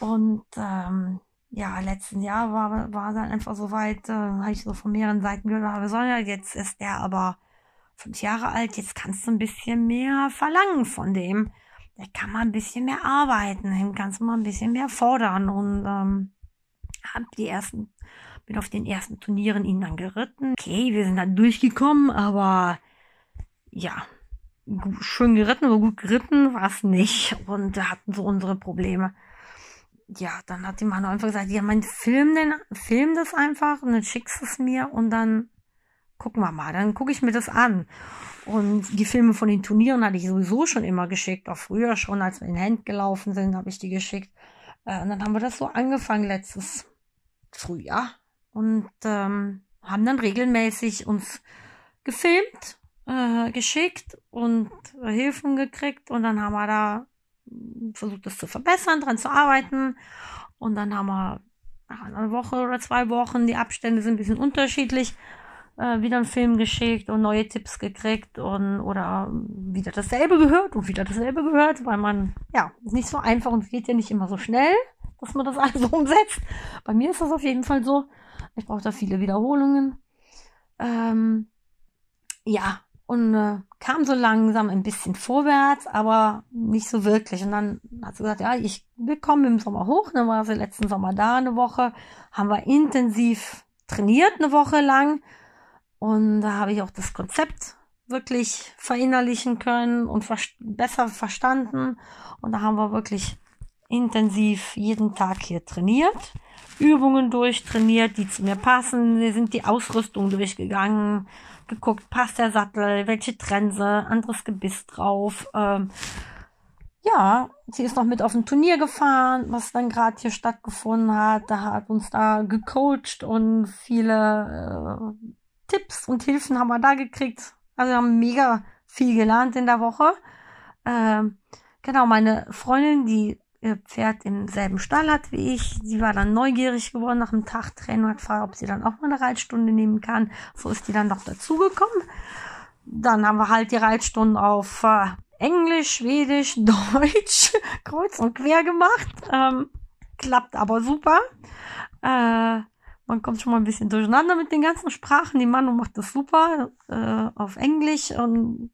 Und ähm, ja, letzten Jahr war, war dann einfach so weit, äh, habe ich so von mehreren Seiten gehört, wir sollen ja, jetzt ist der aber fünf Jahre alt, jetzt kannst du ein bisschen mehr verlangen von dem. Der kann mal ein bisschen mehr arbeiten, dem kannst du mal ein bisschen mehr fordern und ähm, hab die ersten, bin auf den ersten Turnieren ihn dann geritten. Okay, wir sind dann durchgekommen, aber ja, schön geritten, aber gut geritten war es nicht und wir hatten so unsere Probleme. Ja, dann hat die Mann einfach gesagt, ja, mein Film, den, film das einfach und dann schickst du es mir und dann gucken wir mal, dann gucke ich mir das an. Und die Filme von den Turnieren hatte ich sowieso schon immer geschickt, auch früher schon, als wir in Hand gelaufen sind, habe ich die geschickt. Äh, und dann haben wir das so angefangen letztes Frühjahr und ähm, haben dann regelmäßig uns gefilmt, äh, geschickt und Hilfen gekriegt und dann haben wir da versucht, das zu verbessern, dran zu arbeiten. Und dann haben wir nach einer Woche oder zwei Wochen, die Abstände sind ein bisschen unterschiedlich, äh, wieder einen Film geschickt und neue Tipps gekriegt und oder wieder dasselbe gehört und wieder dasselbe gehört, weil man, ja, ist nicht so einfach und geht ja nicht immer so schnell, dass man das alles umsetzt. Bei mir ist das auf jeden Fall so. Ich brauche da viele Wiederholungen. Ähm, ja, und äh, kam so langsam ein bisschen vorwärts, aber nicht so wirklich. Und dann hat sie gesagt, ja, ich, wir kommen im Sommer hoch. Dann war sie letzten Sommer da eine Woche, haben wir intensiv trainiert eine Woche lang. Und da habe ich auch das Konzept wirklich verinnerlichen können und ver besser verstanden. Und da haben wir wirklich intensiv jeden Tag hier trainiert. Übungen durchtrainiert, die zu mir passen. Wir sind die Ausrüstung durchgegangen geguckt, passt der Sattel, welche Trense, anderes Gebiss drauf. Ähm, ja, sie ist noch mit auf ein Turnier gefahren, was dann gerade hier stattgefunden hat. Da hat uns da gecoacht und viele äh, Tipps und Hilfen haben wir da gekriegt. Also wir haben mega viel gelernt in der Woche. Ähm, genau, meine Freundin, die ihr Pferd im selben Stall hat wie ich. Sie war dann neugierig geworden nach dem Tag Training und hat gefragt, ob sie dann auch mal eine Reitstunde nehmen kann. So ist die dann noch dazugekommen. Dann haben wir halt die Reitstunden auf äh, Englisch, Schwedisch, Deutsch, kreuz und quer gemacht. Ähm, klappt aber super. Äh, man kommt schon mal ein bisschen durcheinander mit den ganzen Sprachen. Die Manu macht das super äh, auf Englisch und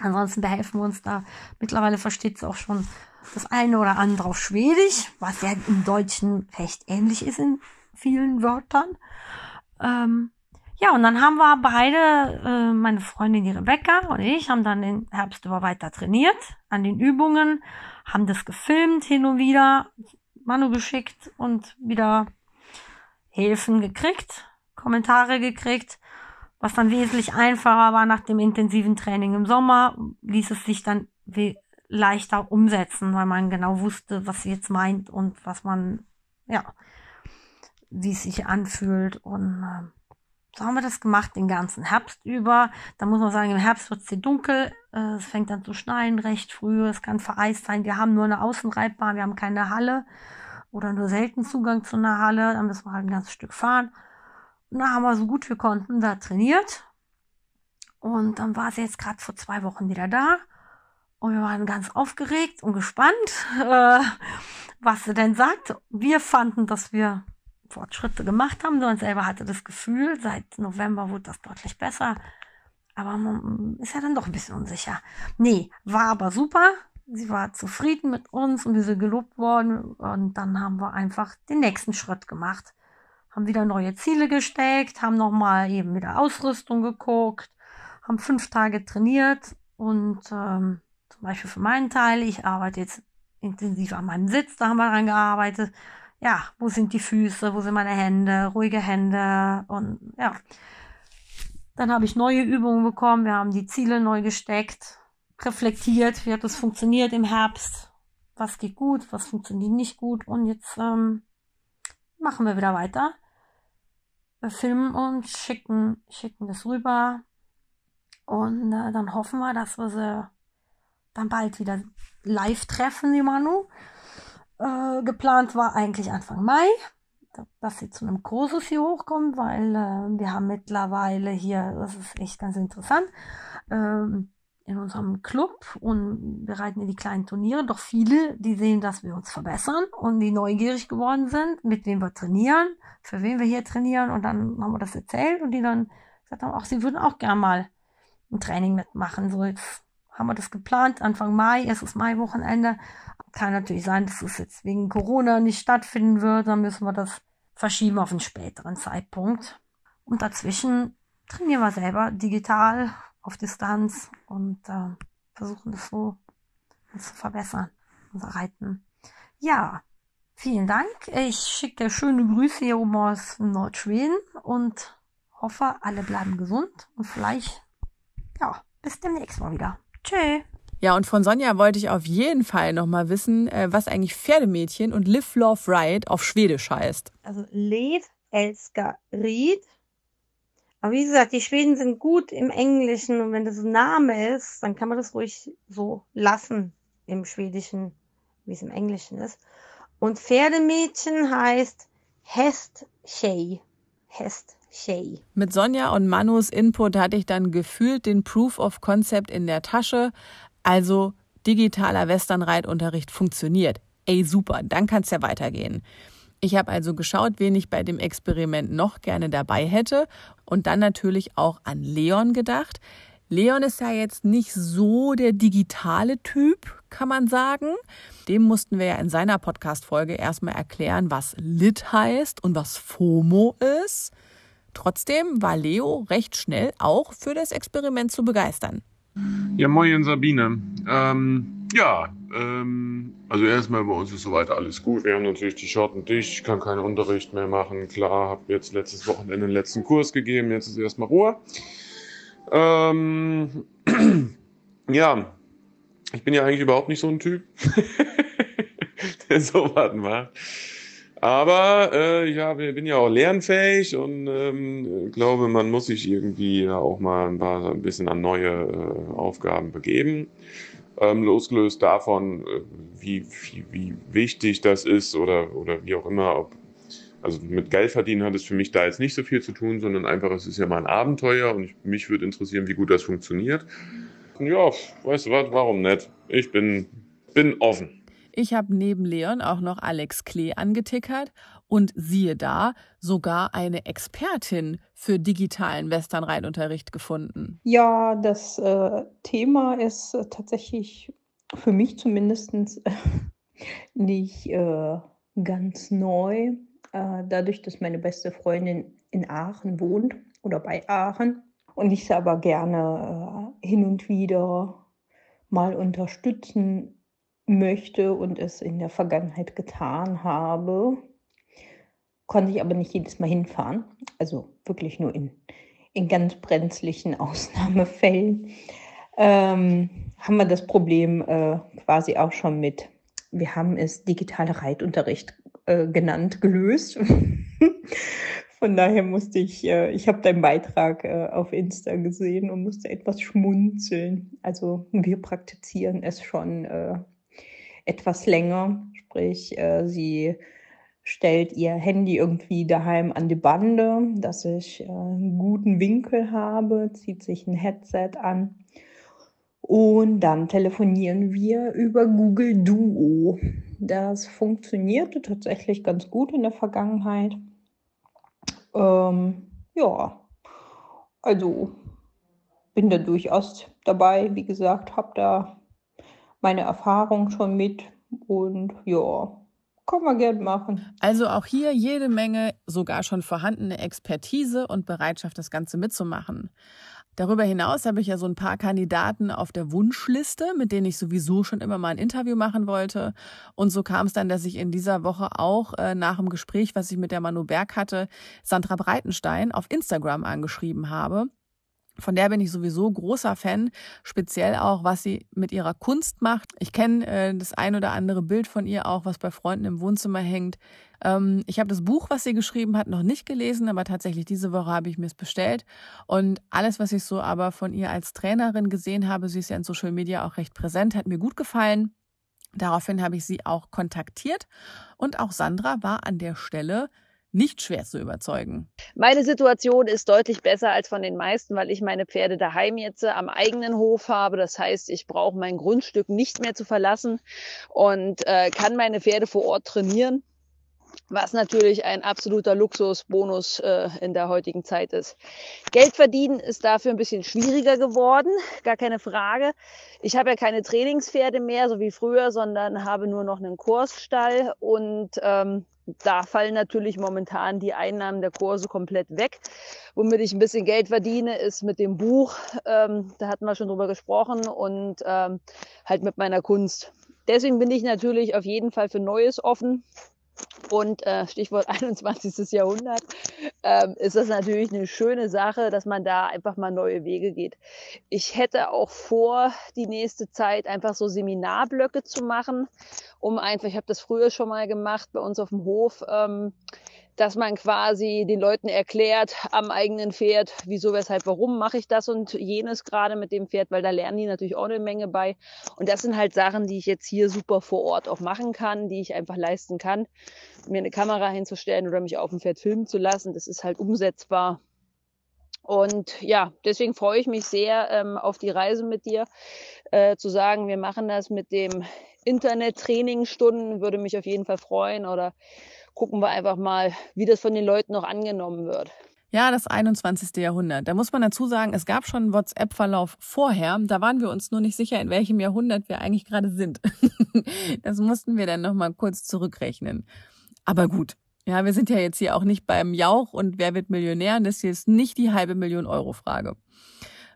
ansonsten behelfen wir uns da. Mittlerweile versteht sie auch schon das eine oder andere auf Schwedisch, was ja im Deutschen recht ähnlich ist in vielen Wörtern. Ähm, ja, und dann haben wir beide, äh, meine Freundin die Rebecca und ich, haben dann den Herbst über weiter trainiert an den Übungen, haben das gefilmt hin und wieder, Manu geschickt und wieder Hilfen gekriegt, Kommentare gekriegt. Was dann wesentlich einfacher war nach dem intensiven Training im Sommer, ließ es sich dann leichter umsetzen, weil man genau wusste, was sie jetzt meint und was man, ja, wie es sich anfühlt. Und äh, so haben wir das gemacht den ganzen Herbst über. Da muss man sagen, im Herbst wird es sehr dunkel. Äh, es fängt an zu schneien recht früh. Es kann vereist sein. Wir haben nur eine Außenreitbahn, wir haben keine Halle oder nur selten Zugang zu einer Halle. Da müssen wir halt ein ganzes Stück fahren. Und da haben wir so gut wir konnten da trainiert. Und dann war sie jetzt gerade vor zwei Wochen wieder da. Und wir waren ganz aufgeregt und gespannt, äh, was sie denn sagt. Wir fanden, dass wir Fortschritte gemacht haben. Und selber hatte das Gefühl, seit November wurde das deutlich besser. Aber man ist ja dann doch ein bisschen unsicher. Nee, war aber super. Sie war zufrieden mit uns und wir sind gelobt worden. Und dann haben wir einfach den nächsten Schritt gemacht. Haben wieder neue Ziele gesteckt, haben nochmal eben wieder Ausrüstung geguckt, haben fünf Tage trainiert und ähm, zum Beispiel für meinen Teil, ich arbeite jetzt intensiv an meinem Sitz, da haben wir dran gearbeitet. Ja, wo sind die Füße, wo sind meine Hände, ruhige Hände und ja. Dann habe ich neue Übungen bekommen, wir haben die Ziele neu gesteckt, reflektiert, wie hat das funktioniert im Herbst, was geht gut, was funktioniert nicht gut und jetzt ähm, machen wir wieder weiter. Wir filmen und schicken, schicken das rüber und äh, dann hoffen wir, dass wir sie dann bald wieder live treffen, die Manu. Äh, geplant war eigentlich Anfang Mai, dass sie zu einem Kursus hier hochkommt, weil äh, wir haben mittlerweile hier, das ist echt ganz interessant, ähm, in unserem Club und wir reiten in die kleinen Turniere, doch viele, die sehen, dass wir uns verbessern und die neugierig geworden sind, mit wem wir trainieren, für wen wir hier trainieren. Und dann haben wir das erzählt und die dann gesagt haben, auch sie würden auch gern mal ein Training mitmachen, so jetzt haben wir das geplant, Anfang Mai, erstes Mai-Wochenende. Kann natürlich sein, dass es jetzt wegen Corona nicht stattfinden wird, dann müssen wir das verschieben auf einen späteren Zeitpunkt. Und dazwischen trainieren wir selber digital auf Distanz und äh, versuchen das so zu verbessern, unser Reiten. Ja, vielen Dank. Ich schicke dir schöne Grüße hier oben aus Nordschweden und hoffe, alle bleiben gesund und vielleicht, ja, bis demnächst mal wieder. Tschö. Ja, und von Sonja wollte ich auf jeden Fall nochmal wissen, äh, was eigentlich Pferdemädchen und Live Love Ride auf Schwedisch heißt. Also Lev älskar rid. Aber wie gesagt, die Schweden sind gut im Englischen und wenn das ein Name ist, dann kann man das ruhig so lassen im Schwedischen, wie es im Englischen ist. Und Pferdemädchen heißt Hesttjej. Shay. Mit Sonja und Manus Input hatte ich dann gefühlt den Proof of Concept in der Tasche. Also digitaler Westernreitunterricht funktioniert. Ey, super, dann kann es ja weitergehen. Ich habe also geschaut, wen ich bei dem Experiment noch gerne dabei hätte und dann natürlich auch an Leon gedacht. Leon ist ja jetzt nicht so der digitale Typ, kann man sagen. Dem mussten wir ja in seiner Podcast-Folge erstmal erklären, was Lit heißt und was FOMO ist. Trotzdem war Leo recht schnell auch für das Experiment zu begeistern. Ja, moin Sabine. Ähm, ja, ähm, also erstmal bei uns ist soweit alles gut. Wir haben natürlich die Schotten dicht, ich kann keinen Unterricht mehr machen. Klar, habe jetzt letztes Wochenende den letzten Kurs gegeben, jetzt ist erstmal Ruhe. Ähm, ja, ich bin ja eigentlich überhaupt nicht so ein Typ, der sowas macht. Aber äh, ich hab, bin ja auch lernfähig und ähm, glaube, man muss sich irgendwie auch mal ein, paar, ein bisschen an neue äh, Aufgaben begeben. Ähm, losgelöst davon, äh, wie, wie, wie wichtig das ist oder, oder wie auch immer, ob, also mit Geld verdienen hat es für mich da jetzt nicht so viel zu tun, sondern einfach, es ist ja mal ein Abenteuer und ich, mich würde interessieren, wie gut das funktioniert. Ja, weißt du was, warum nicht? Ich bin, bin offen. Ich habe neben Leon auch noch Alex Klee angetickert und siehe da, sogar eine Expertin für digitalen Westernreitunterricht gefunden. Ja, das äh, Thema ist äh, tatsächlich für mich zumindest äh, nicht äh, ganz neu. Äh, dadurch, dass meine beste Freundin in Aachen wohnt oder bei Aachen und ich sie aber gerne äh, hin und wieder mal unterstützen möchte und es in der Vergangenheit getan habe, konnte ich aber nicht jedes Mal hinfahren. Also wirklich nur in, in ganz brenzlichen Ausnahmefällen. Ähm, haben wir das Problem äh, quasi auch schon mit, wir haben es digitaler Reitunterricht äh, genannt, gelöst. Von daher musste ich, äh, ich habe deinen Beitrag äh, auf Insta gesehen und musste etwas schmunzeln. Also wir praktizieren es schon äh, etwas länger. Sprich, äh, sie stellt ihr Handy irgendwie daheim an die Bande, dass ich äh, einen guten Winkel habe, zieht sich ein Headset an und dann telefonieren wir über Google Duo. Das funktionierte tatsächlich ganz gut in der Vergangenheit. Ähm, ja, also bin da durchaus dabei. Wie gesagt, habe da meine Erfahrung schon mit und ja, kann man gerne machen. Also auch hier jede Menge sogar schon vorhandene Expertise und Bereitschaft, das Ganze mitzumachen. Darüber hinaus habe ich ja so ein paar Kandidaten auf der Wunschliste, mit denen ich sowieso schon immer mal ein Interview machen wollte. Und so kam es dann, dass ich in dieser Woche auch äh, nach dem Gespräch, was ich mit der Manu Berg hatte, Sandra Breitenstein auf Instagram angeschrieben habe. Von der bin ich sowieso großer Fan, speziell auch, was sie mit ihrer Kunst macht. Ich kenne äh, das ein oder andere Bild von ihr auch, was bei Freunden im Wohnzimmer hängt. Ähm, ich habe das Buch, was sie geschrieben hat, noch nicht gelesen, aber tatsächlich diese Woche habe ich mir es bestellt. Und alles, was ich so aber von ihr als Trainerin gesehen habe, sie ist ja in Social Media auch recht präsent, hat mir gut gefallen. Daraufhin habe ich sie auch kontaktiert und auch Sandra war an der Stelle nicht schwer zu überzeugen. Meine Situation ist deutlich besser als von den meisten, weil ich meine Pferde daheim jetzt äh, am eigenen Hof habe. Das heißt, ich brauche mein Grundstück nicht mehr zu verlassen und äh, kann meine Pferde vor Ort trainieren was natürlich ein absoluter Luxusbonus äh, in der heutigen Zeit ist. Geld verdienen ist dafür ein bisschen schwieriger geworden, gar keine Frage. Ich habe ja keine Trainingspferde mehr, so wie früher, sondern habe nur noch einen Kursstall und ähm, da fallen natürlich momentan die Einnahmen der Kurse komplett weg. Womit ich ein bisschen Geld verdiene, ist mit dem Buch, ähm, da hatten wir schon drüber gesprochen, und ähm, halt mit meiner Kunst. Deswegen bin ich natürlich auf jeden Fall für Neues offen. Und äh, Stichwort 21. Jahrhundert ähm, ist das natürlich eine schöne Sache, dass man da einfach mal neue Wege geht. Ich hätte auch vor, die nächste Zeit einfach so Seminarblöcke zu machen, um einfach, ich habe das früher schon mal gemacht bei uns auf dem Hof, ähm, dass man quasi den Leuten erklärt am eigenen Pferd, wieso, weshalb, warum mache ich das und jenes gerade mit dem Pferd, weil da lernen die natürlich auch eine Menge bei. Und das sind halt Sachen, die ich jetzt hier super vor Ort auch machen kann, die ich einfach leisten kann. Mir eine Kamera hinzustellen oder mich auf dem Pferd filmen zu lassen, das ist halt umsetzbar. Und ja, deswegen freue ich mich sehr ähm, auf die Reise mit dir, äh, zu sagen, wir machen das mit dem Internet-Trainingstunden, würde mich auf jeden Fall freuen. Oder gucken wir einfach mal, wie das von den Leuten noch angenommen wird. Ja, das 21. Jahrhundert. Da muss man dazu sagen, es gab schon einen WhatsApp-Verlauf vorher. Da waren wir uns nur nicht sicher, in welchem Jahrhundert wir eigentlich gerade sind. das mussten wir dann nochmal kurz zurückrechnen. Aber gut. Ja, wir sind ja jetzt hier auch nicht beim Jauch und wer wird Millionär? Das hier ist nicht die halbe Million Euro Frage.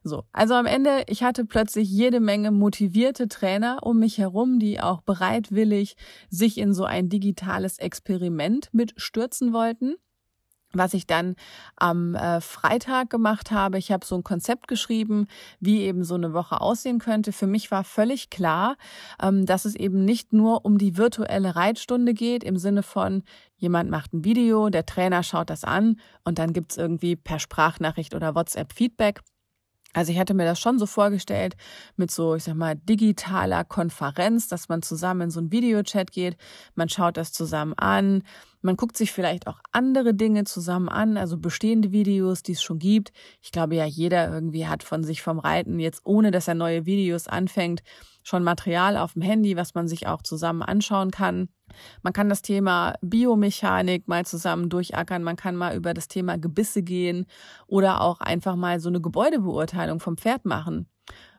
So, also am Ende, ich hatte plötzlich jede Menge motivierte Trainer um mich herum, die auch bereitwillig sich in so ein digitales Experiment mitstürzen wollten was ich dann am äh, Freitag gemacht habe. Ich habe so ein Konzept geschrieben, wie eben so eine Woche aussehen könnte. Für mich war völlig klar, ähm, dass es eben nicht nur um die virtuelle Reitstunde geht, im Sinne von, jemand macht ein Video, der Trainer schaut das an und dann gibt's irgendwie per Sprachnachricht oder WhatsApp Feedback, also ich hatte mir das schon so vorgestellt mit so, ich sag mal, digitaler Konferenz, dass man zusammen in so ein Videochat geht, man schaut das zusammen an, man guckt sich vielleicht auch andere Dinge zusammen an, also bestehende Videos, die es schon gibt. Ich glaube ja, jeder irgendwie hat von sich vom Reiten jetzt, ohne dass er neue Videos anfängt, schon Material auf dem Handy, was man sich auch zusammen anschauen kann. Man kann das Thema Biomechanik mal zusammen durchackern, man kann mal über das Thema Gebisse gehen oder auch einfach mal so eine Gebäudebeurteilung vom Pferd machen.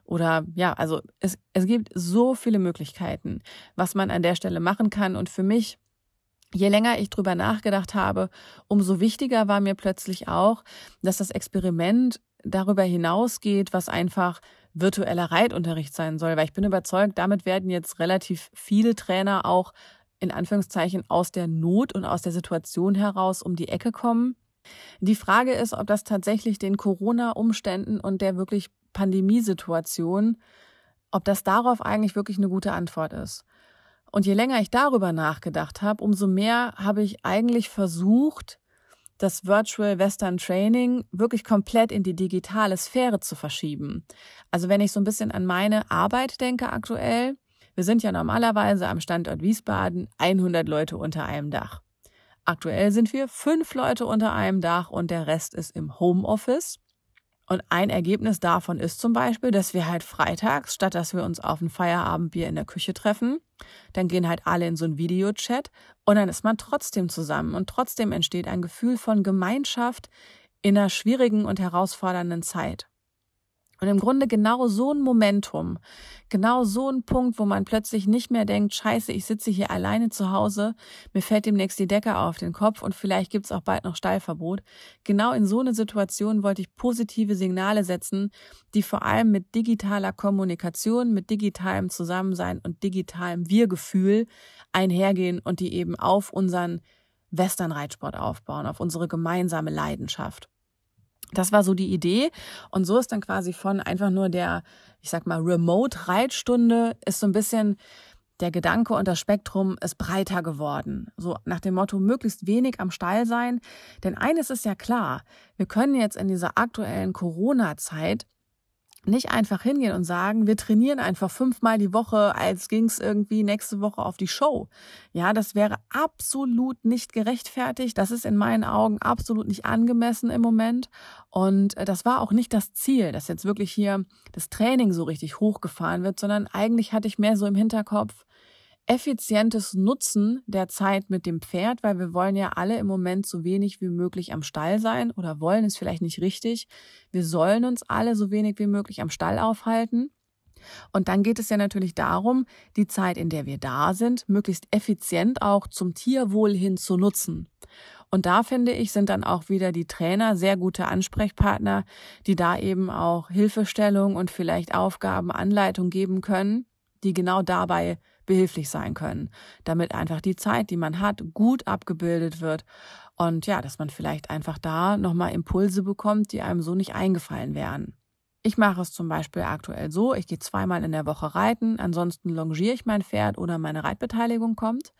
Oder ja, also es, es gibt so viele Möglichkeiten, was man an der Stelle machen kann. Und für mich, je länger ich drüber nachgedacht habe, umso wichtiger war mir plötzlich auch, dass das Experiment darüber hinausgeht, was einfach virtueller Reitunterricht sein soll, weil ich bin überzeugt, damit werden jetzt relativ viele Trainer auch in Anführungszeichen aus der Not und aus der Situation heraus um die Ecke kommen. Die Frage ist, ob das tatsächlich den Corona-Umständen und der wirklich Pandemiesituation, ob das darauf eigentlich wirklich eine gute Antwort ist. Und je länger ich darüber nachgedacht habe, umso mehr habe ich eigentlich versucht, das Virtual Western Training wirklich komplett in die digitale Sphäre zu verschieben. Also wenn ich so ein bisschen an meine Arbeit denke aktuell, wir sind ja normalerweise am Standort Wiesbaden 100 Leute unter einem Dach. Aktuell sind wir fünf Leute unter einem Dach und der Rest ist im Homeoffice. Und ein Ergebnis davon ist zum Beispiel, dass wir halt freitags, statt dass wir uns auf ein Feierabendbier in der Küche treffen, dann gehen halt alle in so ein Videochat und dann ist man trotzdem zusammen und trotzdem entsteht ein Gefühl von Gemeinschaft in einer schwierigen und herausfordernden Zeit. Und im Grunde genau so ein Momentum, genau so ein Punkt, wo man plötzlich nicht mehr denkt, scheiße, ich sitze hier alleine zu Hause, mir fällt demnächst die Decke auf den Kopf und vielleicht gibt's auch bald noch Stallverbot. Genau in so eine Situation wollte ich positive Signale setzen, die vor allem mit digitaler Kommunikation, mit digitalem Zusammensein und digitalem Wir-Gefühl einhergehen und die eben auf unseren Western-Reitsport aufbauen, auf unsere gemeinsame Leidenschaft. Das war so die Idee. Und so ist dann quasi von einfach nur der, ich sag mal, Remote-Reitstunde ist so ein bisschen der Gedanke und das Spektrum ist breiter geworden. So nach dem Motto, möglichst wenig am Stall sein. Denn eines ist ja klar, wir können jetzt in dieser aktuellen Corona-Zeit nicht einfach hingehen und sagen, wir trainieren einfach fünfmal die Woche, als ging's irgendwie nächste Woche auf die Show. Ja, das wäre absolut nicht gerechtfertigt. Das ist in meinen Augen absolut nicht angemessen im Moment. Und äh, das war auch nicht das Ziel, dass jetzt wirklich hier das Training so richtig hochgefahren wird, sondern eigentlich hatte ich mehr so im Hinterkopf, effizientes Nutzen der Zeit mit dem Pferd, weil wir wollen ja alle im Moment so wenig wie möglich am Stall sein oder wollen ist vielleicht nicht richtig. Wir sollen uns alle so wenig wie möglich am Stall aufhalten. Und dann geht es ja natürlich darum, die Zeit, in der wir da sind, möglichst effizient auch zum Tierwohl hin zu nutzen. Und da finde ich, sind dann auch wieder die Trainer sehr gute Ansprechpartner, die da eben auch Hilfestellung und vielleicht Aufgaben, Anleitung geben können, die genau dabei behilflich sein können, damit einfach die Zeit, die man hat, gut abgebildet wird und ja, dass man vielleicht einfach da nochmal Impulse bekommt, die einem so nicht eingefallen wären. Ich mache es zum Beispiel aktuell so, ich gehe zweimal in der Woche reiten, ansonsten longiere ich mein Pferd oder meine Reitbeteiligung kommt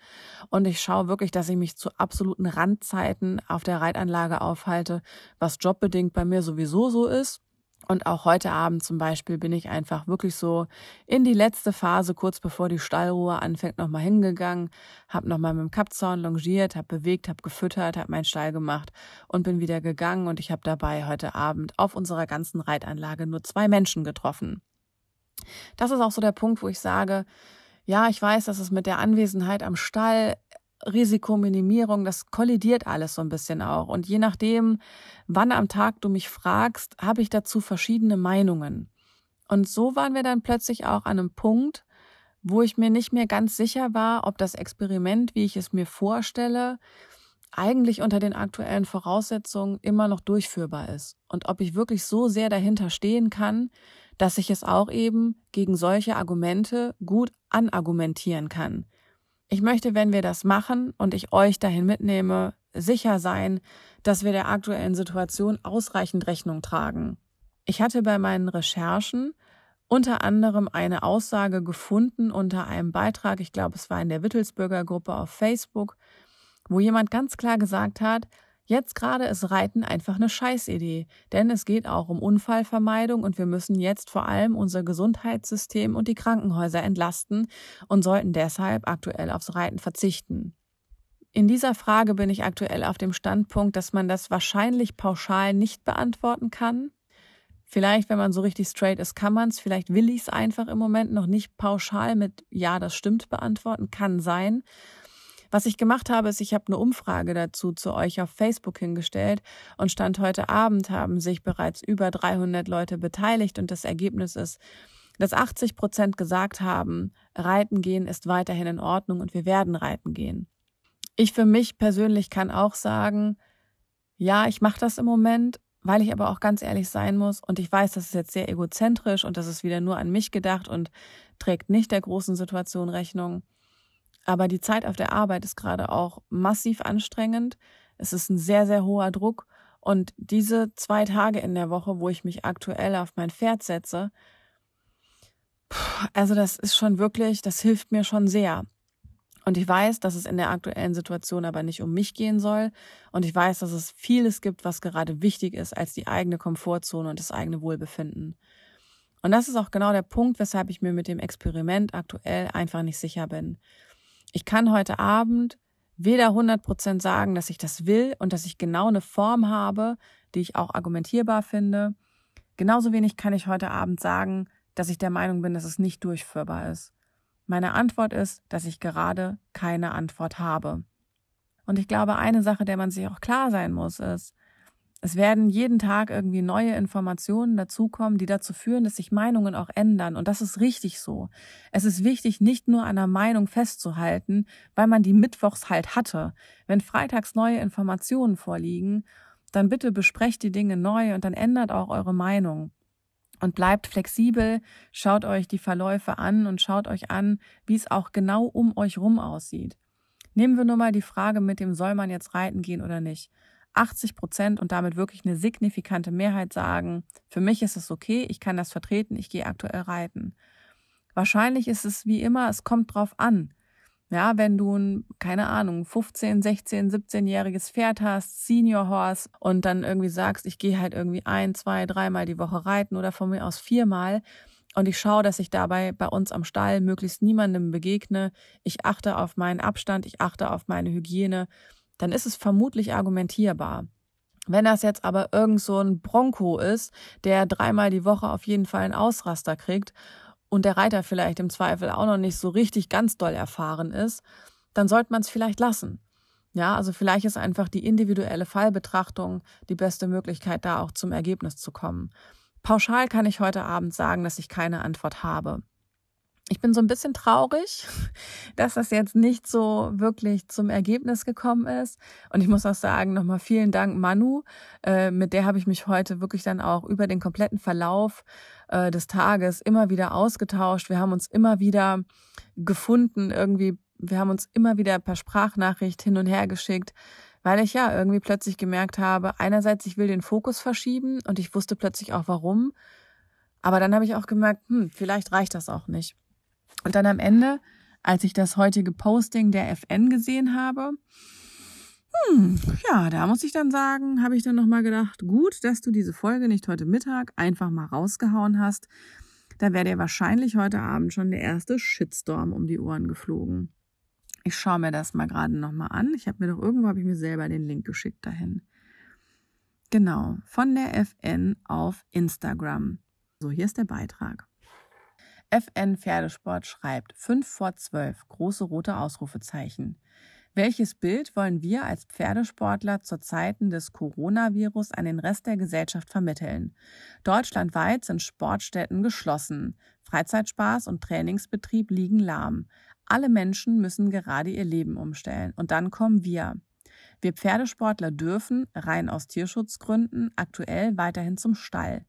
und ich schaue wirklich, dass ich mich zu absoluten Randzeiten auf der Reitanlage aufhalte, was jobbedingt bei mir sowieso so ist. Und auch heute Abend zum Beispiel bin ich einfach wirklich so in die letzte Phase, kurz bevor die Stallruhe anfängt, nochmal hingegangen, habe nochmal mit dem Kappzaun longiert, habe bewegt, habe gefüttert, habe meinen Stall gemacht und bin wieder gegangen. Und ich habe dabei heute Abend auf unserer ganzen Reitanlage nur zwei Menschen getroffen. Das ist auch so der Punkt, wo ich sage, ja, ich weiß, dass es mit der Anwesenheit am Stall Risikominimierung, das kollidiert alles so ein bisschen auch. Und je nachdem, wann am Tag du mich fragst, habe ich dazu verschiedene Meinungen. Und so waren wir dann plötzlich auch an einem Punkt, wo ich mir nicht mehr ganz sicher war, ob das Experiment, wie ich es mir vorstelle, eigentlich unter den aktuellen Voraussetzungen immer noch durchführbar ist. Und ob ich wirklich so sehr dahinter stehen kann, dass ich es auch eben gegen solche Argumente gut anargumentieren kann. Ich möchte, wenn wir das machen und ich euch dahin mitnehme, sicher sein, dass wir der aktuellen Situation ausreichend Rechnung tragen. Ich hatte bei meinen Recherchen unter anderem eine Aussage gefunden unter einem Beitrag, ich glaube es war in der Wittelsbürger Gruppe auf Facebook, wo jemand ganz klar gesagt hat, Jetzt gerade ist Reiten einfach eine Scheißidee, denn es geht auch um Unfallvermeidung und wir müssen jetzt vor allem unser Gesundheitssystem und die Krankenhäuser entlasten und sollten deshalb aktuell aufs Reiten verzichten. In dieser Frage bin ich aktuell auf dem Standpunkt, dass man das wahrscheinlich pauschal nicht beantworten kann. Vielleicht, wenn man so richtig straight ist, kann man es. Vielleicht will ich es einfach im Moment noch nicht pauschal mit Ja, das stimmt beantworten. Kann sein. Was ich gemacht habe, ist, ich habe eine Umfrage dazu zu euch auf Facebook hingestellt und Stand heute Abend haben sich bereits über 300 Leute beteiligt und das Ergebnis ist, dass 80 Prozent gesagt haben, Reiten gehen ist weiterhin in Ordnung und wir werden reiten gehen. Ich für mich persönlich kann auch sagen, ja, ich mache das im Moment, weil ich aber auch ganz ehrlich sein muss und ich weiß, das ist jetzt sehr egozentrisch und das ist wieder nur an mich gedacht und trägt nicht der großen Situation Rechnung. Aber die Zeit auf der Arbeit ist gerade auch massiv anstrengend. Es ist ein sehr, sehr hoher Druck. Und diese zwei Tage in der Woche, wo ich mich aktuell auf mein Pferd setze, also das ist schon wirklich, das hilft mir schon sehr. Und ich weiß, dass es in der aktuellen Situation aber nicht um mich gehen soll. Und ich weiß, dass es vieles gibt, was gerade wichtig ist als die eigene Komfortzone und das eigene Wohlbefinden. Und das ist auch genau der Punkt, weshalb ich mir mit dem Experiment aktuell einfach nicht sicher bin. Ich kann heute Abend weder 100% sagen, dass ich das will und dass ich genau eine Form habe, die ich auch argumentierbar finde. Genauso wenig kann ich heute Abend sagen, dass ich der Meinung bin, dass es nicht durchführbar ist. Meine Antwort ist, dass ich gerade keine Antwort habe. Und ich glaube, eine Sache, der man sich auch klar sein muss, ist, es werden jeden Tag irgendwie neue Informationen dazukommen, die dazu führen, dass sich Meinungen auch ändern. Und das ist richtig so. Es ist wichtig, nicht nur an einer Meinung festzuhalten, weil man die Mittwochs halt hatte. Wenn freitags neue Informationen vorliegen, dann bitte besprecht die Dinge neu und dann ändert auch eure Meinung. Und bleibt flexibel, schaut euch die Verläufe an und schaut euch an, wie es auch genau um euch rum aussieht. Nehmen wir nur mal die Frage mit dem, soll man jetzt reiten gehen oder nicht? 80 Prozent und damit wirklich eine signifikante Mehrheit sagen, für mich ist es okay, ich kann das vertreten, ich gehe aktuell reiten. Wahrscheinlich ist es wie immer, es kommt drauf an. Ja, wenn du ein, keine Ahnung, 15, 16, 17-jähriges Pferd hast, Senior Horse und dann irgendwie sagst, ich gehe halt irgendwie ein, zwei, dreimal die Woche reiten oder von mir aus viermal und ich schaue, dass ich dabei bei uns am Stall möglichst niemandem begegne. Ich achte auf meinen Abstand, ich achte auf meine Hygiene dann ist es vermutlich argumentierbar. Wenn das jetzt aber irgend so ein Bronco ist, der dreimal die Woche auf jeden Fall einen Ausraster kriegt und der Reiter vielleicht im Zweifel auch noch nicht so richtig ganz doll erfahren ist, dann sollte man es vielleicht lassen. Ja, also vielleicht ist einfach die individuelle Fallbetrachtung die beste Möglichkeit, da auch zum Ergebnis zu kommen. Pauschal kann ich heute Abend sagen, dass ich keine Antwort habe. Ich bin so ein bisschen traurig, dass das jetzt nicht so wirklich zum Ergebnis gekommen ist. Und ich muss auch sagen, nochmal vielen Dank, Manu. Äh, mit der habe ich mich heute wirklich dann auch über den kompletten Verlauf äh, des Tages immer wieder ausgetauscht. Wir haben uns immer wieder gefunden, irgendwie, wir haben uns immer wieder per Sprachnachricht hin und her geschickt weil ich ja irgendwie plötzlich gemerkt habe, einerseits, ich will den Fokus verschieben und ich wusste plötzlich auch warum. Aber dann habe ich auch gemerkt, hm, vielleicht reicht das auch nicht. Und dann am Ende, als ich das heutige Posting der FN gesehen habe, Hm, ja, da muss ich dann sagen, habe ich dann nochmal gedacht, gut, dass du diese Folge nicht heute Mittag einfach mal rausgehauen hast. Da wäre dir wahrscheinlich heute Abend schon der erste Shitstorm um die Ohren geflogen. Ich schaue mir das mal gerade nochmal an. Ich habe mir doch irgendwo, habe ich mir selber den Link geschickt dahin. Genau, von der FN auf Instagram. So, hier ist der Beitrag. FN Pferdesport schreibt 5 vor 12, große rote Ausrufezeichen. Welches Bild wollen wir als Pferdesportler zu Zeiten des Coronavirus an den Rest der Gesellschaft vermitteln? Deutschlandweit sind Sportstätten geschlossen. Freizeitspaß und Trainingsbetrieb liegen lahm. Alle Menschen müssen gerade ihr Leben umstellen. Und dann kommen wir. Wir Pferdesportler dürfen, rein aus Tierschutzgründen, aktuell weiterhin zum Stall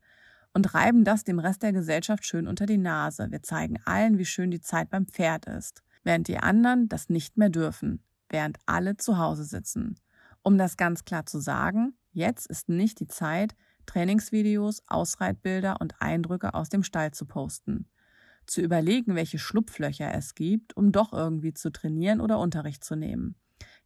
und reiben das dem Rest der Gesellschaft schön unter die Nase. Wir zeigen allen, wie schön die Zeit beim Pferd ist, während die anderen das nicht mehr dürfen, während alle zu Hause sitzen. Um das ganz klar zu sagen, jetzt ist nicht die Zeit, Trainingsvideos, Ausreitbilder und Eindrücke aus dem Stall zu posten. Zu überlegen, welche Schlupflöcher es gibt, um doch irgendwie zu trainieren oder Unterricht zu nehmen.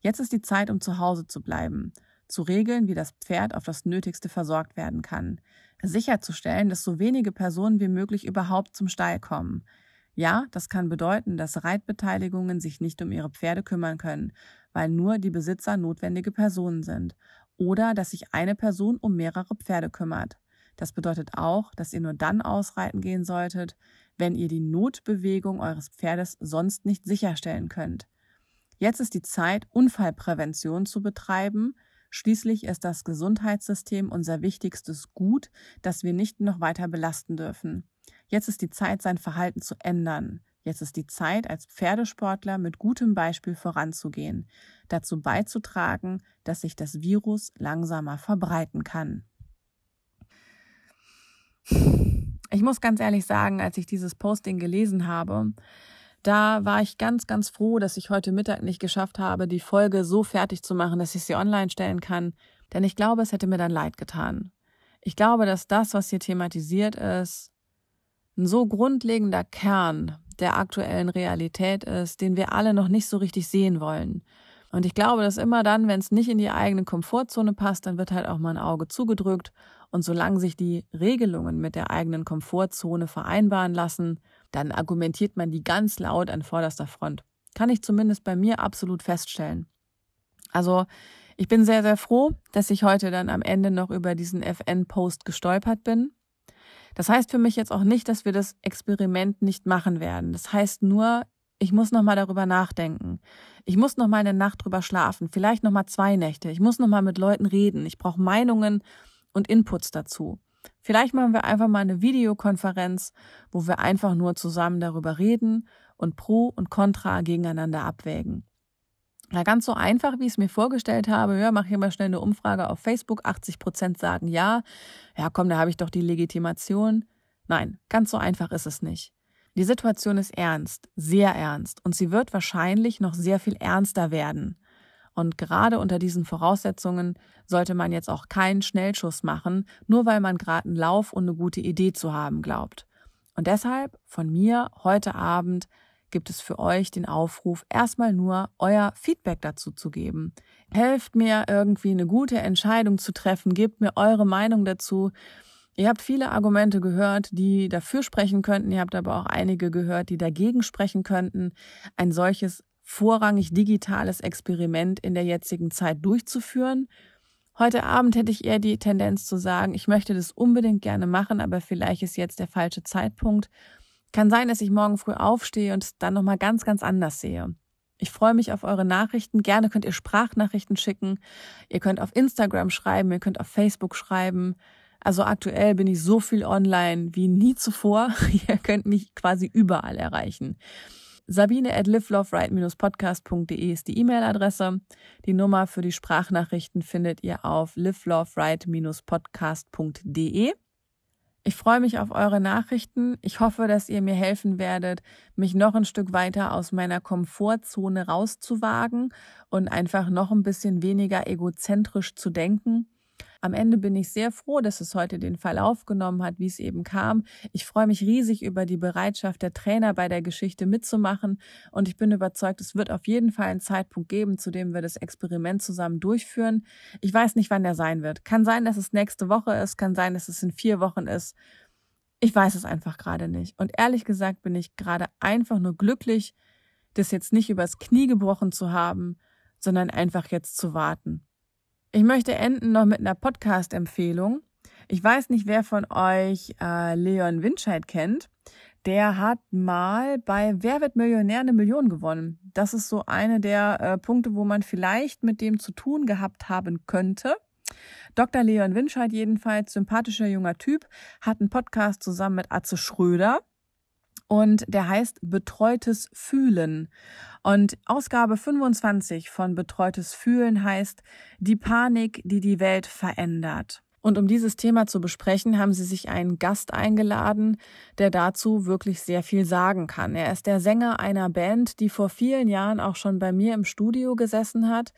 Jetzt ist die Zeit, um zu Hause zu bleiben, zu regeln, wie das Pferd auf das Nötigste versorgt werden kann, sicherzustellen, dass so wenige Personen wie möglich überhaupt zum Stall kommen. Ja, das kann bedeuten, dass Reitbeteiligungen sich nicht um ihre Pferde kümmern können, weil nur die Besitzer notwendige Personen sind, oder dass sich eine Person um mehrere Pferde kümmert. Das bedeutet auch, dass ihr nur dann ausreiten gehen solltet, wenn ihr die Notbewegung eures Pferdes sonst nicht sicherstellen könnt. Jetzt ist die Zeit, Unfallprävention zu betreiben, Schließlich ist das Gesundheitssystem unser wichtigstes Gut, das wir nicht noch weiter belasten dürfen. Jetzt ist die Zeit, sein Verhalten zu ändern. Jetzt ist die Zeit, als Pferdesportler mit gutem Beispiel voranzugehen, dazu beizutragen, dass sich das Virus langsamer verbreiten kann. Ich muss ganz ehrlich sagen, als ich dieses Posting gelesen habe, da war ich ganz, ganz froh, dass ich heute Mittag nicht geschafft habe, die Folge so fertig zu machen, dass ich sie online stellen kann. Denn ich glaube, es hätte mir dann leid getan. Ich glaube, dass das, was hier thematisiert ist, ein so grundlegender Kern der aktuellen Realität ist, den wir alle noch nicht so richtig sehen wollen. Und ich glaube, dass immer dann, wenn es nicht in die eigene Komfortzone passt, dann wird halt auch mal ein Auge zugedrückt. Und solange sich die Regelungen mit der eigenen Komfortzone vereinbaren lassen, dann argumentiert man die ganz laut an vorderster Front. Kann ich zumindest bei mir absolut feststellen. Also ich bin sehr, sehr froh, dass ich heute dann am Ende noch über diesen FN-Post gestolpert bin. Das heißt für mich jetzt auch nicht, dass wir das Experiment nicht machen werden. Das heißt nur, ich muss noch mal darüber nachdenken. Ich muss noch mal eine Nacht drüber schlafen, vielleicht noch mal zwei Nächte. Ich muss noch mal mit Leuten reden. Ich brauche Meinungen und Inputs dazu. Vielleicht machen wir einfach mal eine Videokonferenz, wo wir einfach nur zusammen darüber reden und Pro und Contra gegeneinander abwägen. Ja, ganz so einfach, wie ich es mir vorgestellt habe. Ja, mache hier mal schnell eine Umfrage auf Facebook. 80 Prozent sagen ja. Ja, komm, da habe ich doch die Legitimation. Nein, ganz so einfach ist es nicht. Die Situation ist ernst, sehr ernst, und sie wird wahrscheinlich noch sehr viel ernster werden. Und gerade unter diesen Voraussetzungen sollte man jetzt auch keinen Schnellschuss machen, nur weil man gerade einen Lauf und eine gute Idee zu haben glaubt. Und deshalb von mir heute Abend gibt es für euch den Aufruf, erstmal nur euer Feedback dazu zu geben. Helft mir irgendwie eine gute Entscheidung zu treffen, gebt mir eure Meinung dazu. Ihr habt viele Argumente gehört, die dafür sprechen könnten. Ihr habt aber auch einige gehört, die dagegen sprechen könnten. Ein solches vorrangig digitales Experiment in der jetzigen Zeit durchzuführen. Heute Abend hätte ich eher die Tendenz zu sagen, ich möchte das unbedingt gerne machen, aber vielleicht ist jetzt der falsche Zeitpunkt. Kann sein, dass ich morgen früh aufstehe und es dann nochmal ganz, ganz anders sehe. Ich freue mich auf eure Nachrichten. Gerne könnt ihr Sprachnachrichten schicken. Ihr könnt auf Instagram schreiben, ihr könnt auf Facebook schreiben. Also aktuell bin ich so viel online wie nie zuvor. ihr könnt mich quasi überall erreichen. Sabine at liveloveright-podcast.de ist die E-Mail-Adresse. Die Nummer für die Sprachnachrichten findet ihr auf liveloveright-podcast.de. Ich freue mich auf eure Nachrichten. Ich hoffe, dass ihr mir helfen werdet, mich noch ein Stück weiter aus meiner Komfortzone rauszuwagen und einfach noch ein bisschen weniger egozentrisch zu denken. Am Ende bin ich sehr froh, dass es heute den Fall aufgenommen hat, wie es eben kam. Ich freue mich riesig über die Bereitschaft der Trainer bei der Geschichte mitzumachen und ich bin überzeugt, es wird auf jeden Fall einen Zeitpunkt geben, zu dem wir das Experiment zusammen durchführen. Ich weiß nicht, wann der sein wird. Kann sein, dass es nächste Woche ist, kann sein, dass es in vier Wochen ist. Ich weiß es einfach gerade nicht. Und ehrlich gesagt bin ich gerade einfach nur glücklich, das jetzt nicht übers Knie gebrochen zu haben, sondern einfach jetzt zu warten. Ich möchte enden noch mit einer Podcast-Empfehlung. Ich weiß nicht, wer von euch äh, Leon Winscheid kennt. Der hat mal bei Wer wird Millionär eine Million gewonnen. Das ist so eine der äh, Punkte, wo man vielleicht mit dem zu tun gehabt haben könnte. Dr. Leon Winscheid jedenfalls, sympathischer junger Typ, hat einen Podcast zusammen mit Atze Schröder und der heißt Betreutes Fühlen. Und Ausgabe 25 von Betreutes Fühlen heißt Die Panik, die die Welt verändert. Und um dieses Thema zu besprechen, haben sie sich einen Gast eingeladen, der dazu wirklich sehr viel sagen kann. Er ist der Sänger einer Band, die vor vielen Jahren auch schon bei mir im Studio gesessen hat.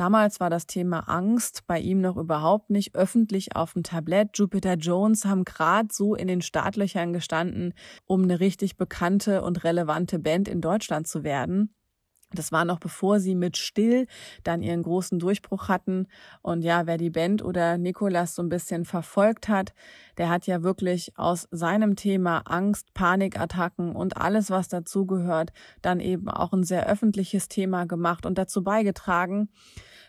Damals war das Thema Angst bei ihm noch überhaupt nicht öffentlich auf dem Tablett. Jupiter Jones haben gerade so in den Startlöchern gestanden, um eine richtig bekannte und relevante Band in Deutschland zu werden. Das war noch bevor sie mit Still dann ihren großen Durchbruch hatten. Und ja, wer die Band oder Nikolas so ein bisschen verfolgt hat, der hat ja wirklich aus seinem Thema Angst, Panikattacken und alles, was dazugehört, dann eben auch ein sehr öffentliches Thema gemacht und dazu beigetragen,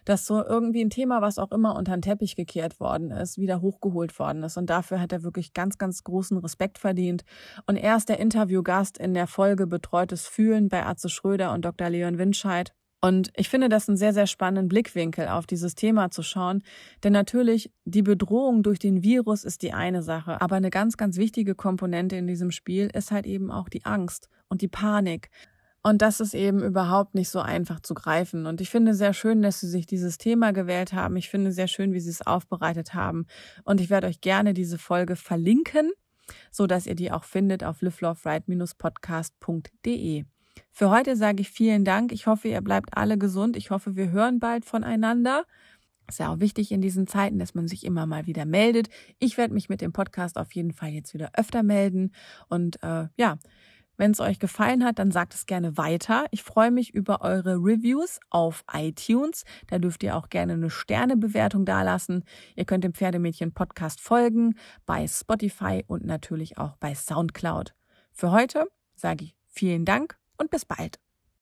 dass so irgendwie ein Thema, was auch immer unter den Teppich gekehrt worden ist, wieder hochgeholt worden ist. Und dafür hat er wirklich ganz, ganz großen Respekt verdient. Und er ist der Interviewgast in der Folge Betreutes Fühlen bei Atze Schröder und Dr. Leon Winscheid. Und ich finde das einen sehr, sehr spannenden Blickwinkel auf dieses Thema zu schauen. Denn natürlich, die Bedrohung durch den Virus ist die eine Sache. Aber eine ganz, ganz wichtige Komponente in diesem Spiel ist halt eben auch die Angst und die Panik. Und das ist eben überhaupt nicht so einfach zu greifen. Und ich finde sehr schön, dass Sie sich dieses Thema gewählt haben. Ich finde sehr schön, wie Sie es aufbereitet haben. Und ich werde euch gerne diese Folge verlinken, so dass ihr die auch findet auf liveloveright-podcast.de. Für heute sage ich vielen Dank. Ich hoffe, ihr bleibt alle gesund. Ich hoffe, wir hören bald voneinander. Ist ja auch wichtig in diesen Zeiten, dass man sich immer mal wieder meldet. Ich werde mich mit dem Podcast auf jeden Fall jetzt wieder öfter melden. Und äh, ja, wenn es euch gefallen hat, dann sagt es gerne weiter. Ich freue mich über eure Reviews auf iTunes. Da dürft ihr auch gerne eine Sternebewertung dalassen. Ihr könnt dem Pferdemädchen Podcast folgen bei Spotify und natürlich auch bei SoundCloud. Für heute sage ich vielen Dank und bis bald.